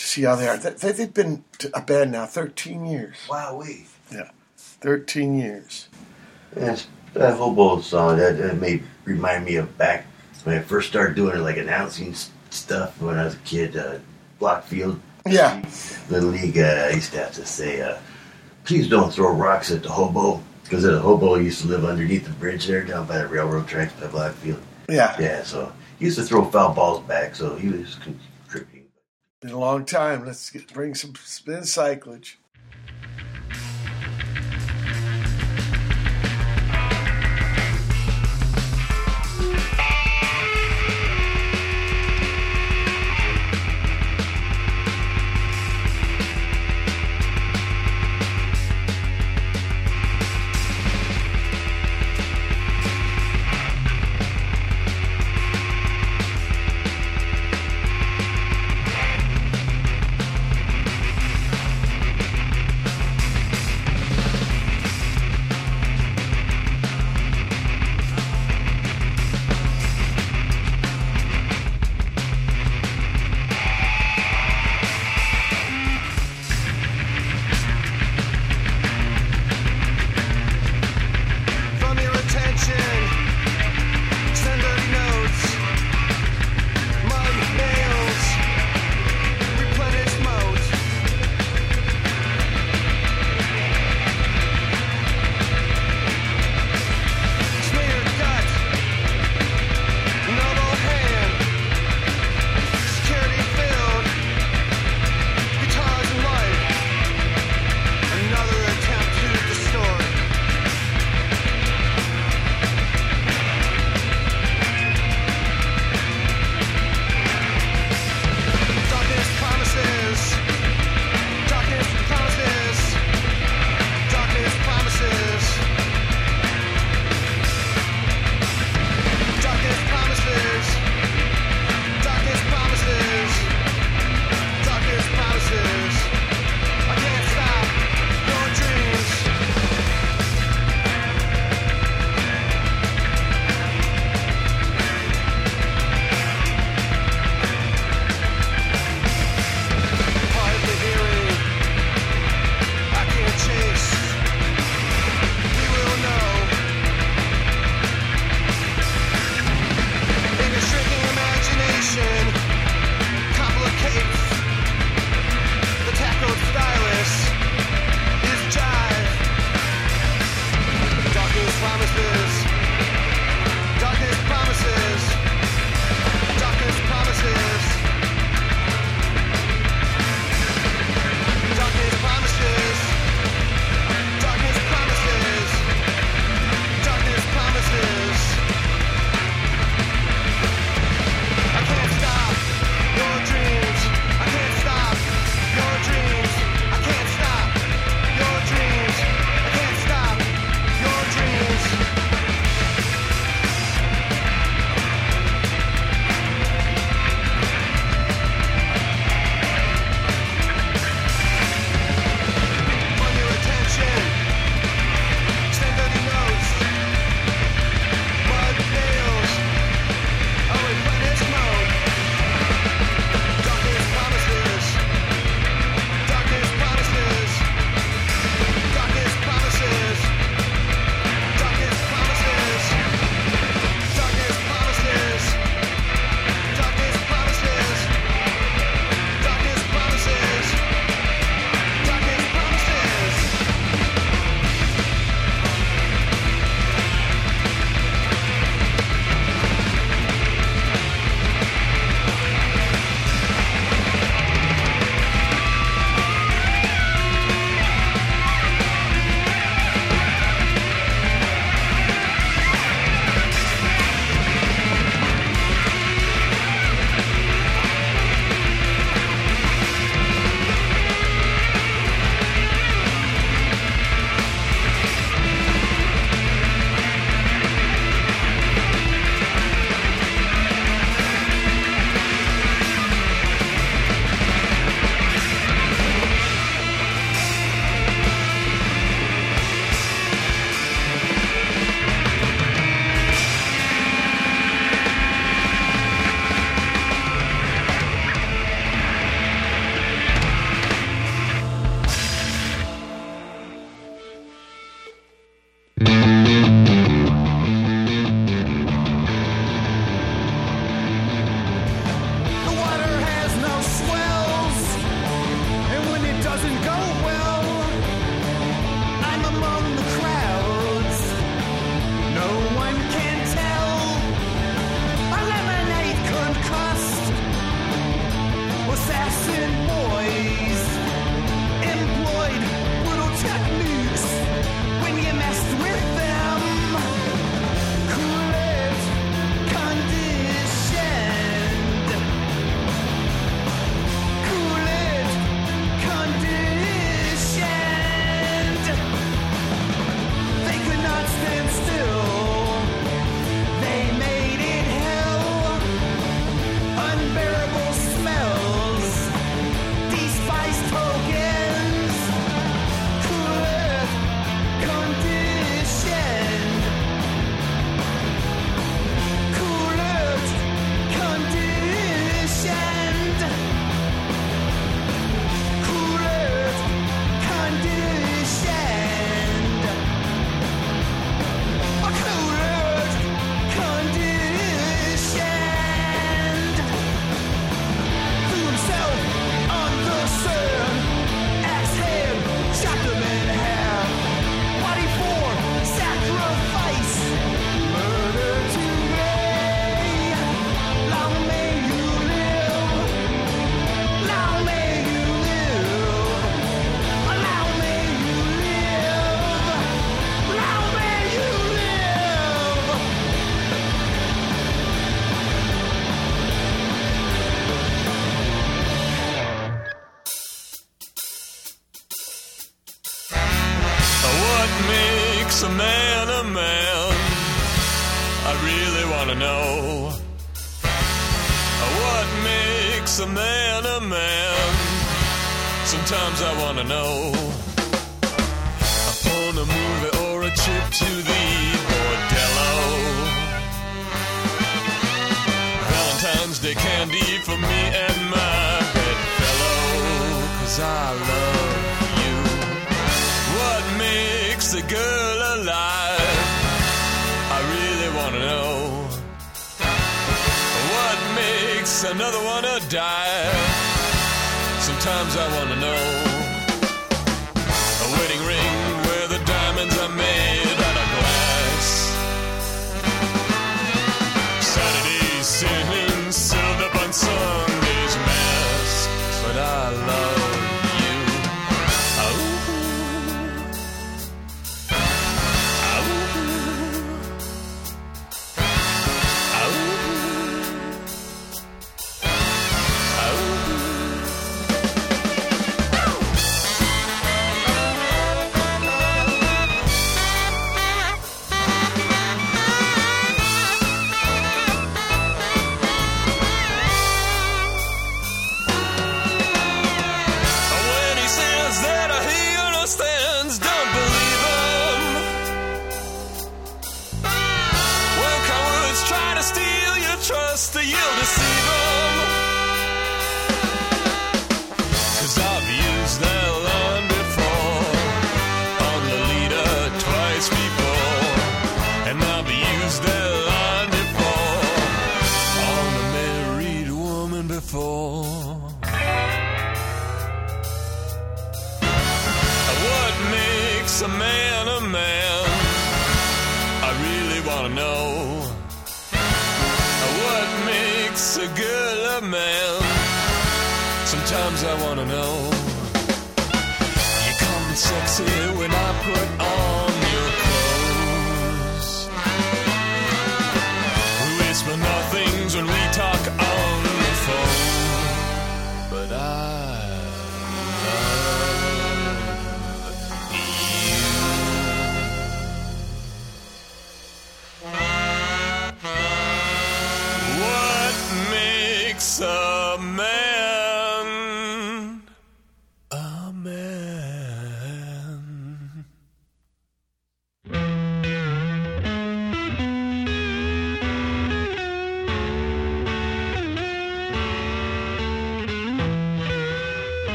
to see how they are. They, they- they've been a band now 13 years. Wow, we. Yeah, 13 years. That's that hobo song that, that may remind me of back when I first started doing it, like announcing stuff when I was a kid. Uh, Blockfield, Yeah, Little League. Uh, I used to have to say, uh, "Please don't throw rocks at the hobo," because the hobo used to live underneath the bridge there down by the railroad tracks by Blockfield. yeah. Yeah, so he used to throw foul balls back, so he was contributing. Been a long time. Let's get, bring some spin cyclage.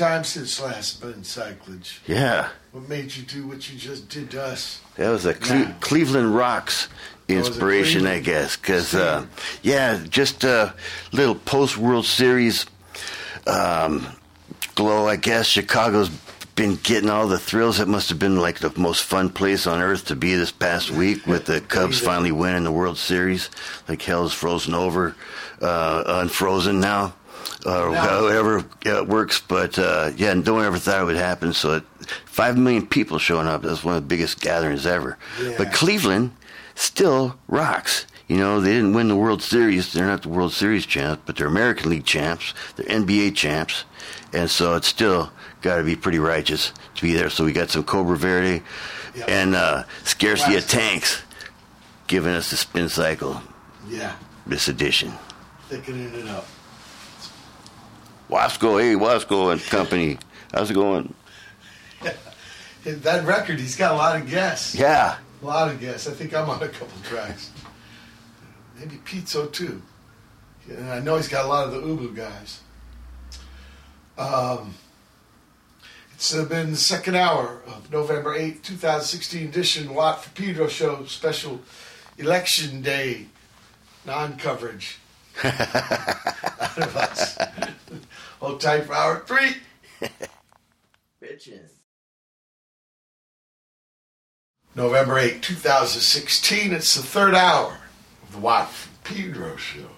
Time since last been cyclage. Yeah. What made you do what you just did to us? That was a Cle-. Cleveland Rocks inspiration, I guess. Because, uh, yeah, just a little post World Series um, glow, I guess. Chicago's been getting all the thrills. It must have been like the most fun place on earth to be this past week with the Cubs finally winning the World Series. Like hell's frozen over, uh, unfrozen now. Uh, Now- whatever uh, works, but uh, yeah, no one ever thought it would happen. So, it, five million people showing up. That's one of the biggest gatherings ever. Yeah. But Cleveland still rocks. You know, they didn't win the World Series. They're not the World Series champs, but they're American League champs. They're NBA champs. And so it's still got to be pretty righteous to be there. So we got some Cobra Verde Yeah. and uh, Scarcity of Tanks giving us the spin cycle Yeah, this edition. thickening it up. Wasco, hey, Wasco and company. How's it going? That record, he's got a lot of guests. Yeah. A lot of guests. I think I'm on a couple tracks. Maybe Pizzo too. And I know he's got a lot of the Ubu guys. Um, it's been the second hour of November 8th, 2016 edition Watt for Pedro show special election day non coverage out of us. Hold tight for hour three. Bitches. November 8, 2016. It's the third hour of the Watt from Pedro show.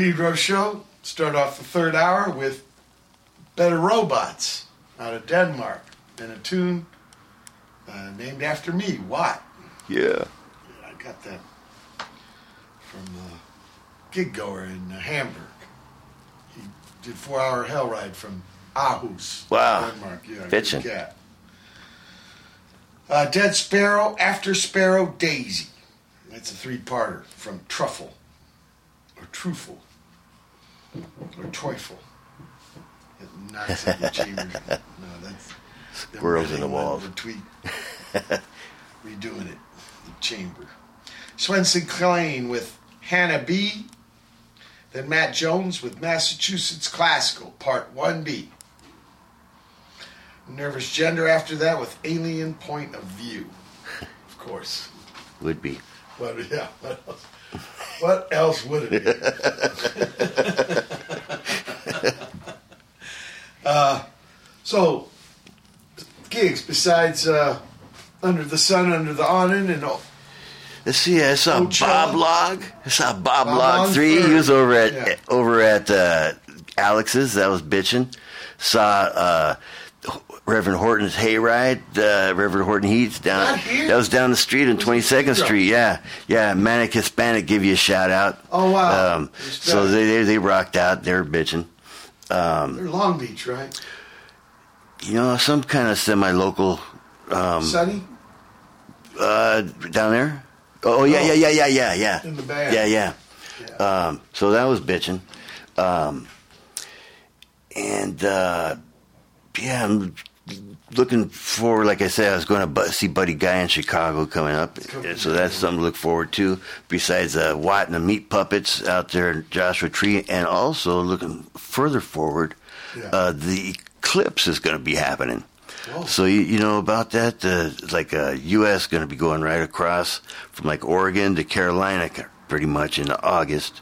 From Pedro show. Start off the third hour with Better Robots out of Denmark and a tune uh, named after me, Watt. Yeah. I got that from a gig goer in uh, Hamburg. He did four hour hell ride from Aarhus, Wow. Denmark. Yeah, Bitchin'. cat. Uh, Dead Sparrow, After Sparrow, Daisy. That's a three parter from Truffle, or Truffle, or Teufel. It knocks at your chambers. No, that's in the walls. tweet- redoing it. The chamber. Swenson Clane with Hannah Bea. Then Matt Jones with Massachusetts Classical, Part 1B. Nervous Gender after that with Alien Point of View. Of course. Would be. What, yeah, what else, what else would it be? uh, so, gigs besides uh, Under the Sun, Under the Awning, and all. Let's see. I saw Coachella. Bob Log. I saw Bob, Bob Log three. He was over at Yeah. over at uh, Alex's. That was bitching. Saw uh, Reverend Horton's hayride. Uh, Reverend Horton Heats down. That was down the street on Twenty Second Street. Yeah, yeah. Manic Hispanic give you a shout out. Oh, wow. Um, so they, they they rocked out. They were bitching. Um, They're Long Beach, right? You know, some kind of semi local. Um, Sunny? uh, down there. Oh yeah, yeah, yeah, yeah, yeah, yeah. In the band. Yeah, yeah. Um, so that was bitching. Um, and uh, yeah, I'm looking forward. Like I said, I was going to see Buddy Guy in Chicago coming up, so that's something to look forward to. Besides uh, Watt and the Meat Puppets out there in Joshua Tree, and also looking further forward, Yeah. uh, the Eclipse is going to be happening. Whoa. So you, you know about that? Uh, like uh, U.S. going to be going right across from like Oregon to Carolina, pretty much in August.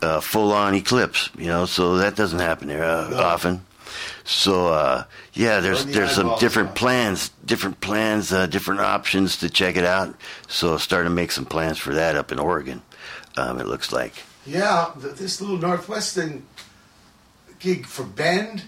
Uh, full on eclipse, you know. So that doesn't happen there uh, often. So uh, yeah, there's the there's some different out. plans, different plans, uh, different options to check it out. So starting to make some plans for that up in Oregon. Um, it looks like. Yeah, this little Northwest thing gig for Bend,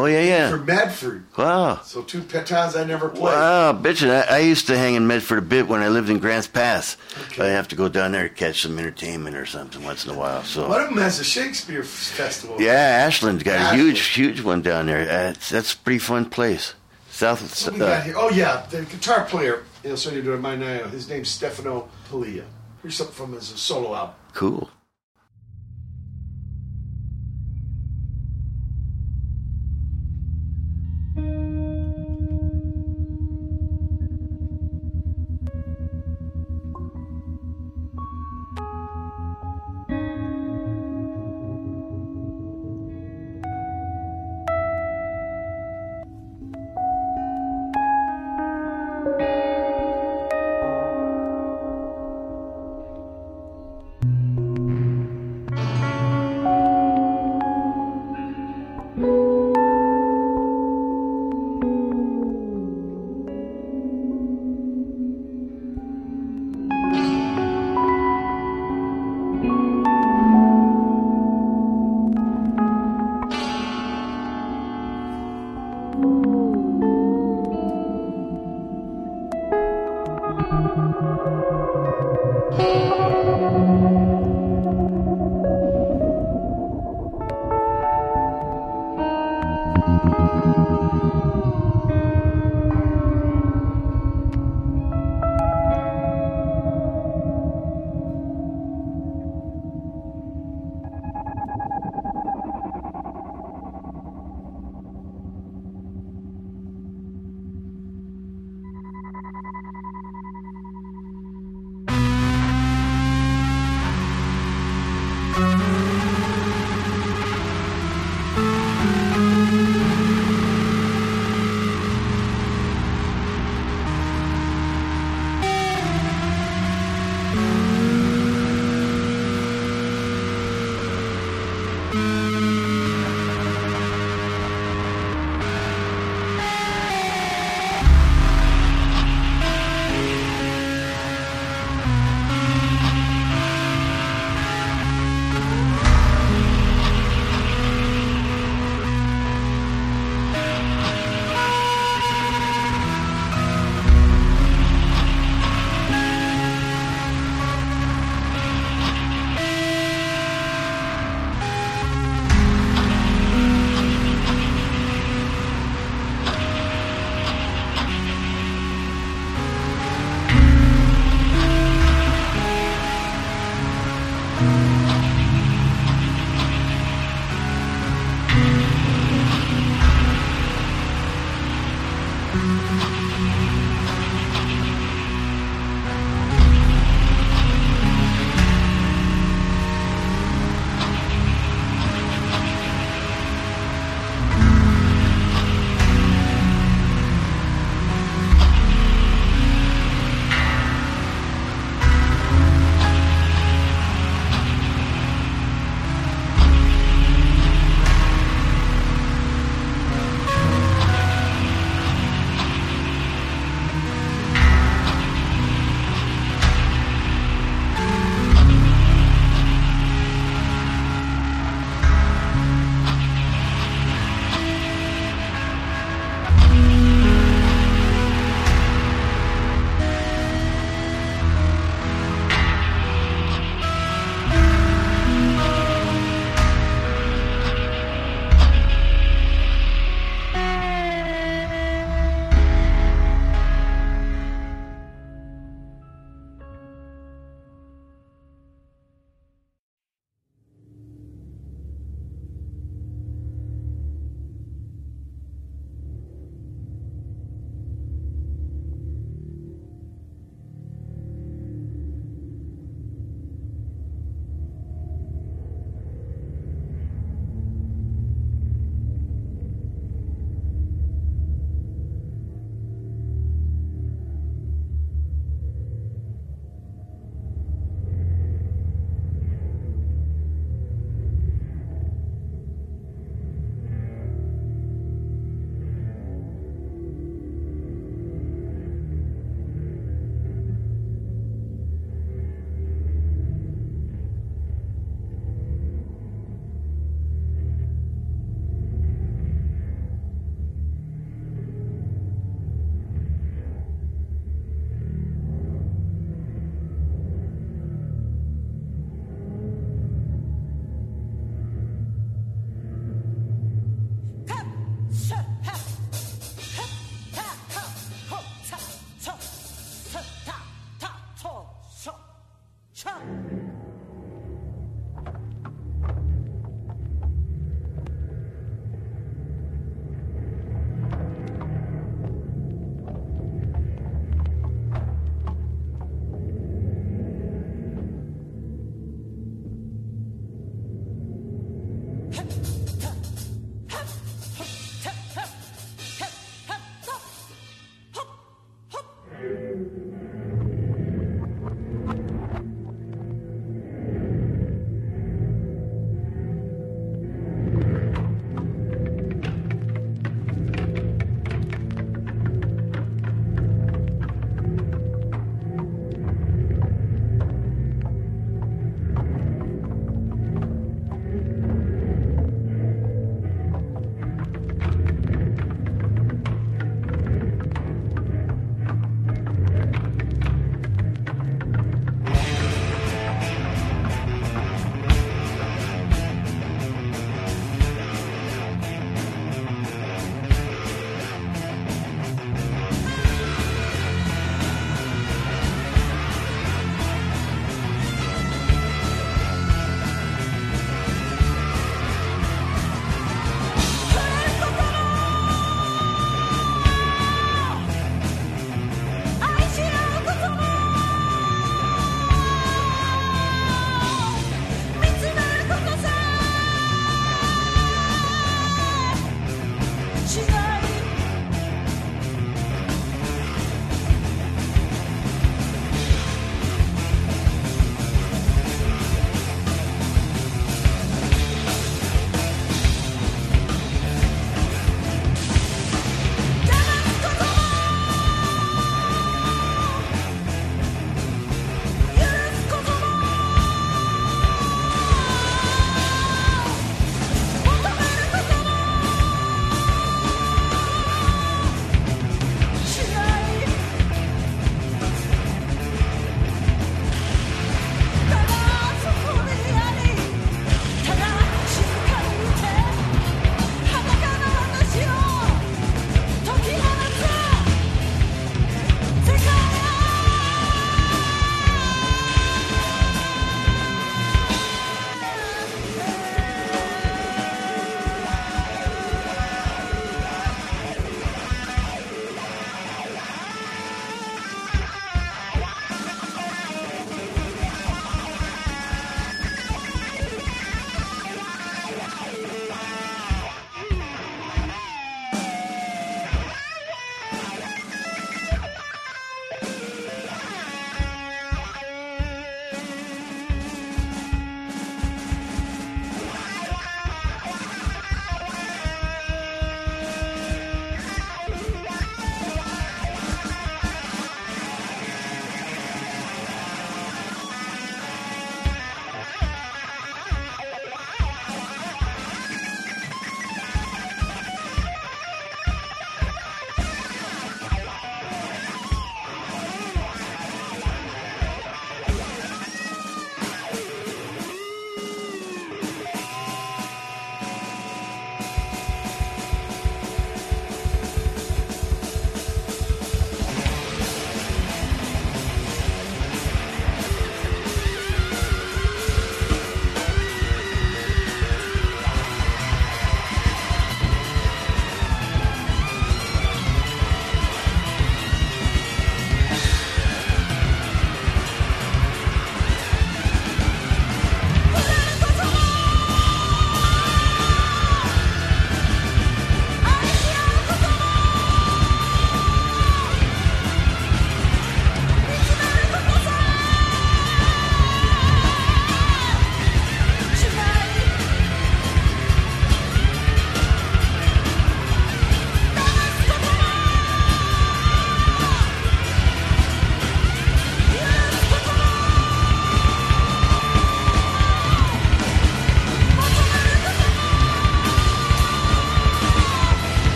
Oh yeah, yeah. for Medford. Wow. So two towns I never played. Wow, bitchin'. I, I used to hang in Medford a bit when I lived in Grants Pass. Okay. I have to go down there to catch some entertainment or something once in a while. So One of them has a Shakespeare festival. yeah, Ashland's got Ashland. a huge, huge one down there. Uh, it's, that's a pretty fun place. South. Uh, got here? Oh yeah, the guitar player. You know, so you're doing my now. His name's Stefano Pilia. Here's something from his solo album. cool.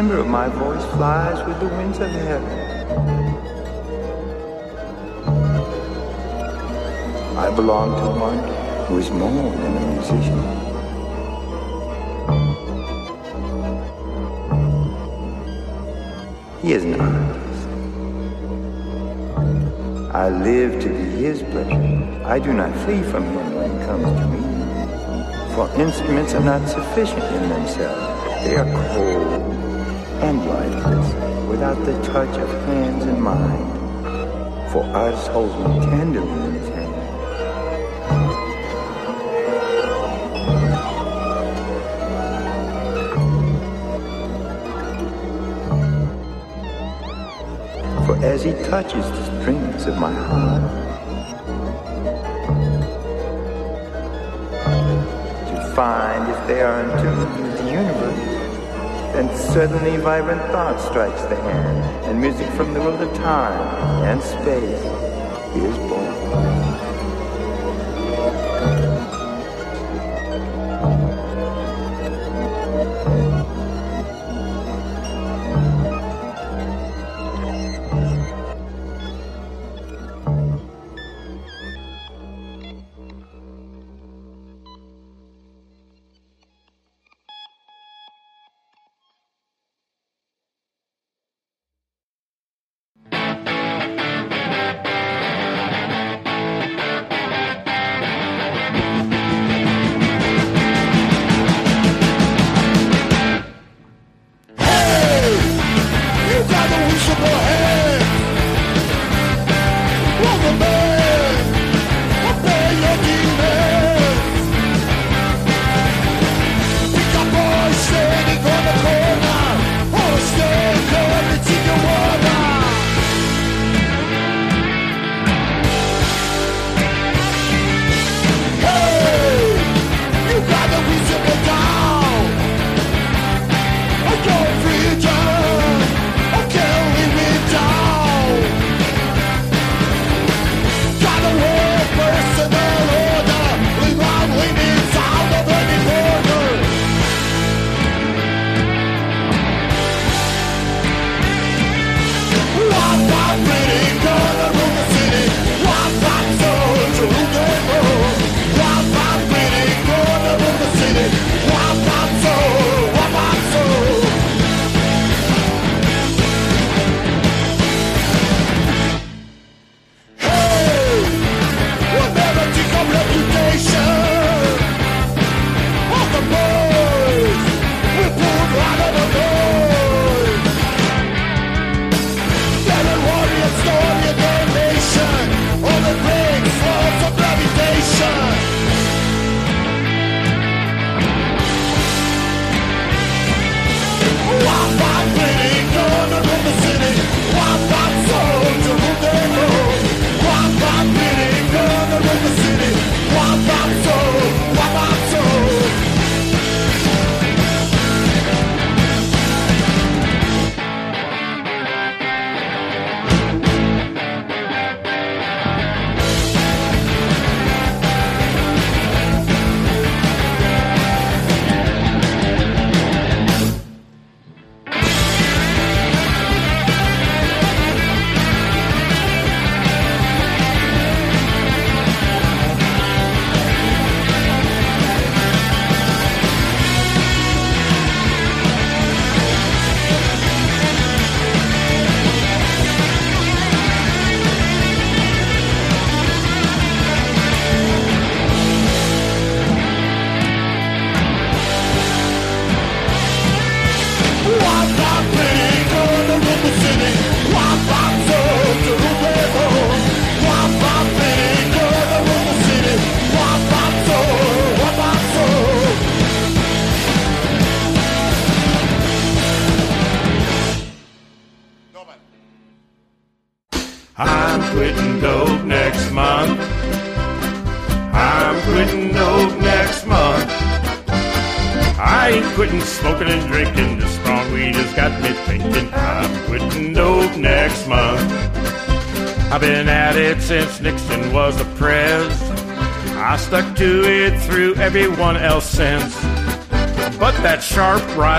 Timbre of my voice flies with the winds of heaven. I belong to one who is more than a musician. He is an artist. I live to be his pleasure. I do not flee from him when he comes to me. For instruments are not sufficient in themselves. They are cold and lifeless, without the touch of hands and mind. For artist holds me tenderly in his hand. For as he touches the strings of my heart, to find if they are in tune with the universe, then suddenly vibrant thought strikes the hand, and music from the world of time and space is born.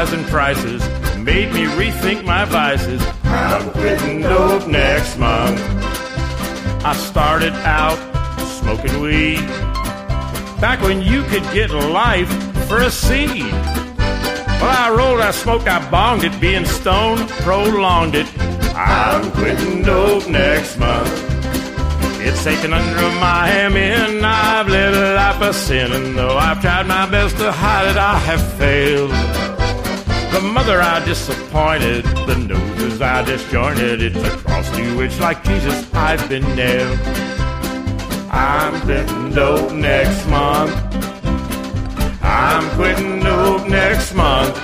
Rise prices made me rethink my vices. I'm quitting dope next month. I started out smoking weed back when you could get life for a seed. Well, I rolled, I smoked, I bonged it, being stoned, prolonged it. I'm quitting dope next month. It's taken under my hand, I've lived a life of sin, and though I've tried my best to hide it, I have failed. The mother I disappointed, the noses I disjointed, it's a cross to which, like Jesus, I've been nailed. I'm quitting dope next month. I'm quitting dope next month.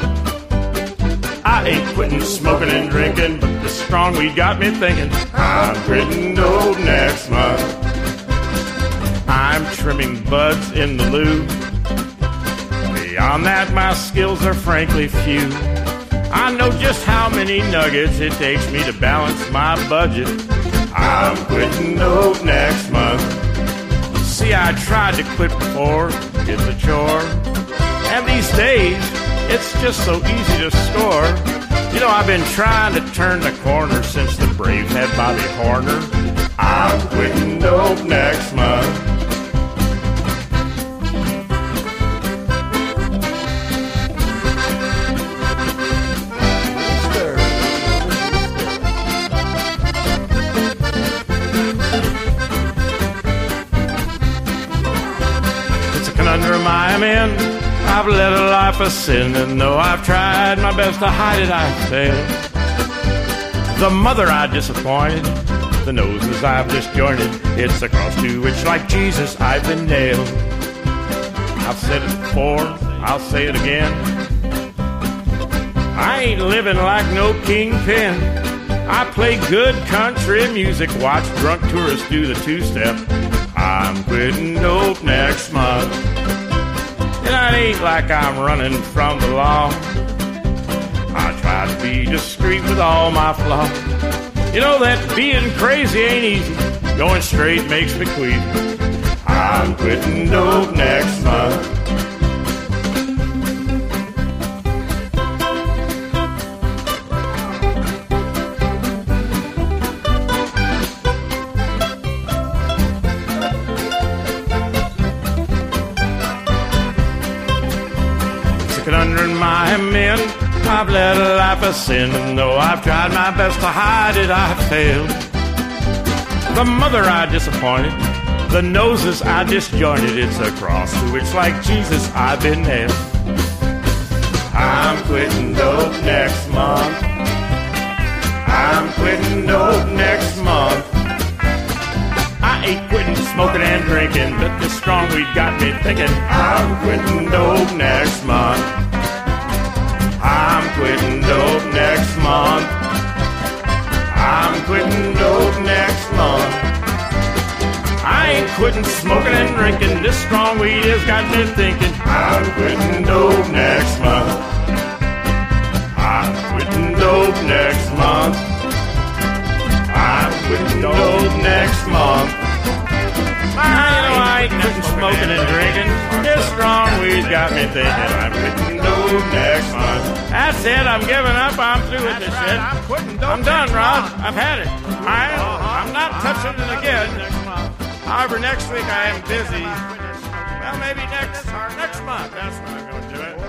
I ain't quitting smoking and drinking, but the strong weed got me thinking. I'm quitting dope next month. I'm trimming buds in the loo. Beyond that, my skills are frankly few. I know just how many nuggets it takes me to balance my budget. I'm quitting dope next month. See, I tried to quit before, it's a chore. And these days, it's just so easy to score. You know, I've been trying to turn the corner since the Braves had Bobby Horner. I'm quitting dope next month. I've led a life of sin, and though I've tried my best to hide it, I've failed. The mother I disappointed, the noses I've disjointed, it's the cross to which, like Jesus, I've been nailed. I've said it before, I'll say it again. I ain't living like no kingpin. I play good country music, watch drunk tourists do the two step. I'm quitting dope next month. And I ain't like I'm running from the law. I try to be discreet with all my flaws. You know that being crazy ain't easy. Going straight makes me queasy. I'm quitting dope next month. I've led a life of sin, and though I've tried my best to hide it, I've failed. The mother I disappointed, the noses I disjointed, it's a cross to which, like Jesus, I've been nailed. I'm quitting dope next month. I'm quitting dope next month. I ain't quitting smoking and drinking, but this strong weed got me thinking. I'm quitting dope next month. I'm quitting dope next month. I'm quitting dope next month. I ain't quitting smoking and drinking. This strong weed has got me thinking. I'm quitting dope next month. I'm quitting dope next month. I'm quitting dope next month. I know I ain't quitting smoking and drinking. This strong weed got me thinking. I'm quitting dope next month. That's it. I'm giving up. I'm through with this shit. I'm quitting. I'm done, Rod. I've had it. I, I'm not touching it again. However, next week I am busy. Well, maybe next next month. That's when I'm going to do it.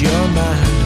your mind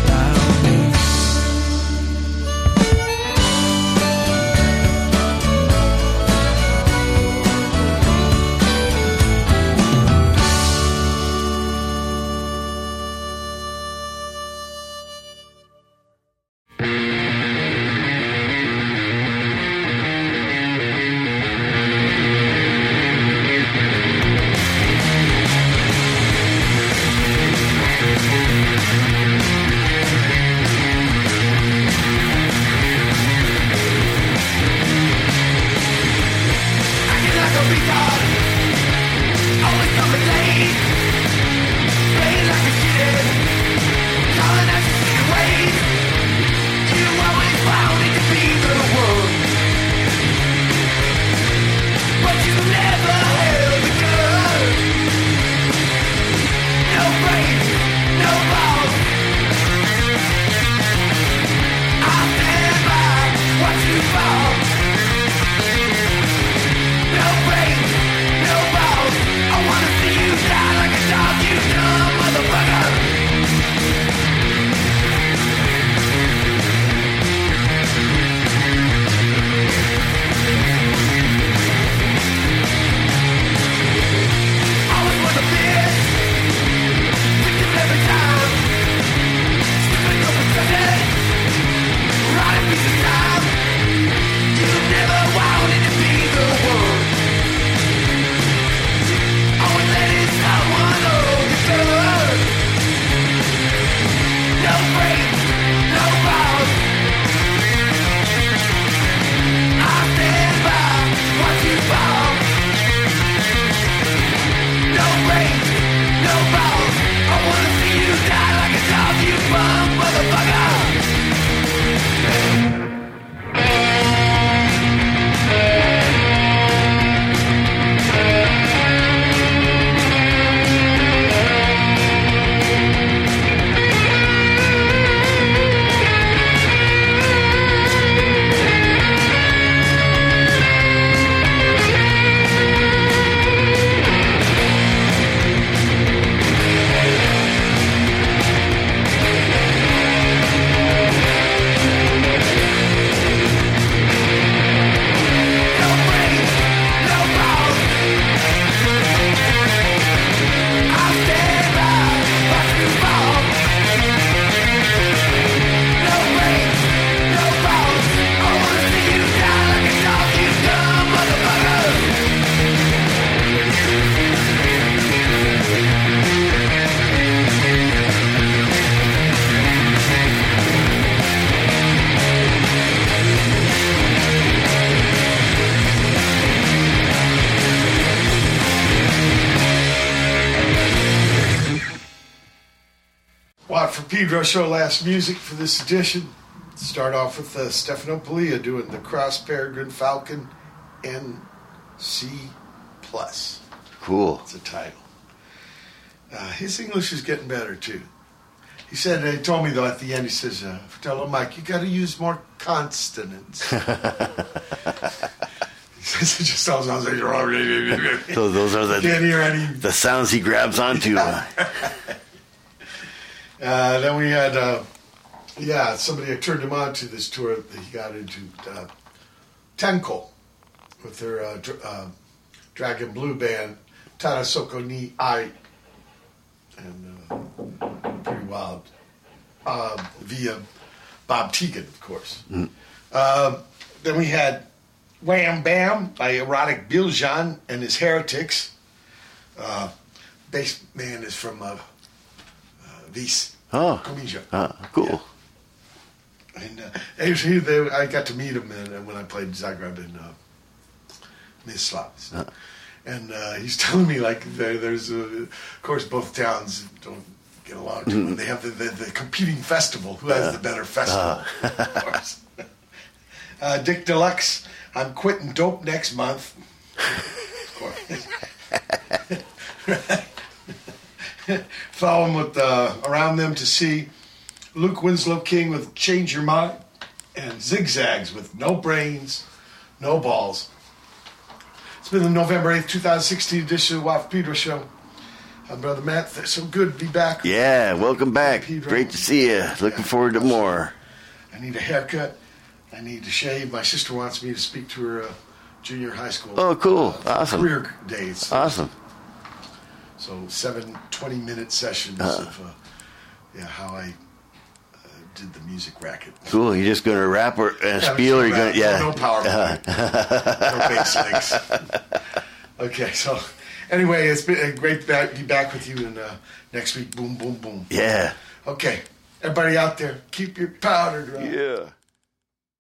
Pedro Show last music for this edition. Start off with uh, Stefano Pilia doing the Cross Peregrine Falcon NC Plus. Cool. It's a title. Uh, his English is getting better too. He said, he told me though at the end, he says, uh, tell him, Mike, you got to use more consonants. he says, it just all sounds like So those are the Can't hear any the sounds he grabs onto. Uh, then we had, uh, yeah, somebody had turned him on to this tour that he got into uh, Tenko with their uh, dr- uh, Dragon Blue band, Tarasoko ni Ai. And uh, pretty wild. Uh, via Bob Tegan, of course. Mm. Uh, then we had Wham Bam by Erotic Biljan and his Heretics. Uh, bass man is from uh, uh, Vis. Oh, Comisia. ah, cool. And uh, actually, they, I got to meet him in, uh, when I played Zagreb in uh, Mislav. And uh, he's telling me, like, there, there's, uh, of course, both towns don't get along too well. They have the, the, the competing festival. Who has the better festival? of course. Uh, Dick Deluxe, I'm quitting dope next month. of course. Follow with uh, Around Them to See. Luke Winslow King with Change Your Mind. And Zigzags with No Brains, No Balls. It's been the November 8th, 2016 edition of the Watt from Pedro Show. I'm Brother Matt. So good to be back. Yeah, welcome back. Great to see you. Looking forward to more. I need a haircut. I need to shave. My sister wants me to speak to her uh, junior high school. Oh, cool. uh, Awesome. Career days. Awesome. So seven 20 minute sessions Uh. of uh, yeah how I uh, did the music racket. Cool. You're just going to rap or uh, Yeah, spiel or you rap. going to, yeah. No, no power. No bass licks. Okay, so anyway, it's been uh, great to be back with you and uh, next week. Boom, boom, boom. Yeah. Okay, everybody out there, keep your powder dry. Yeah.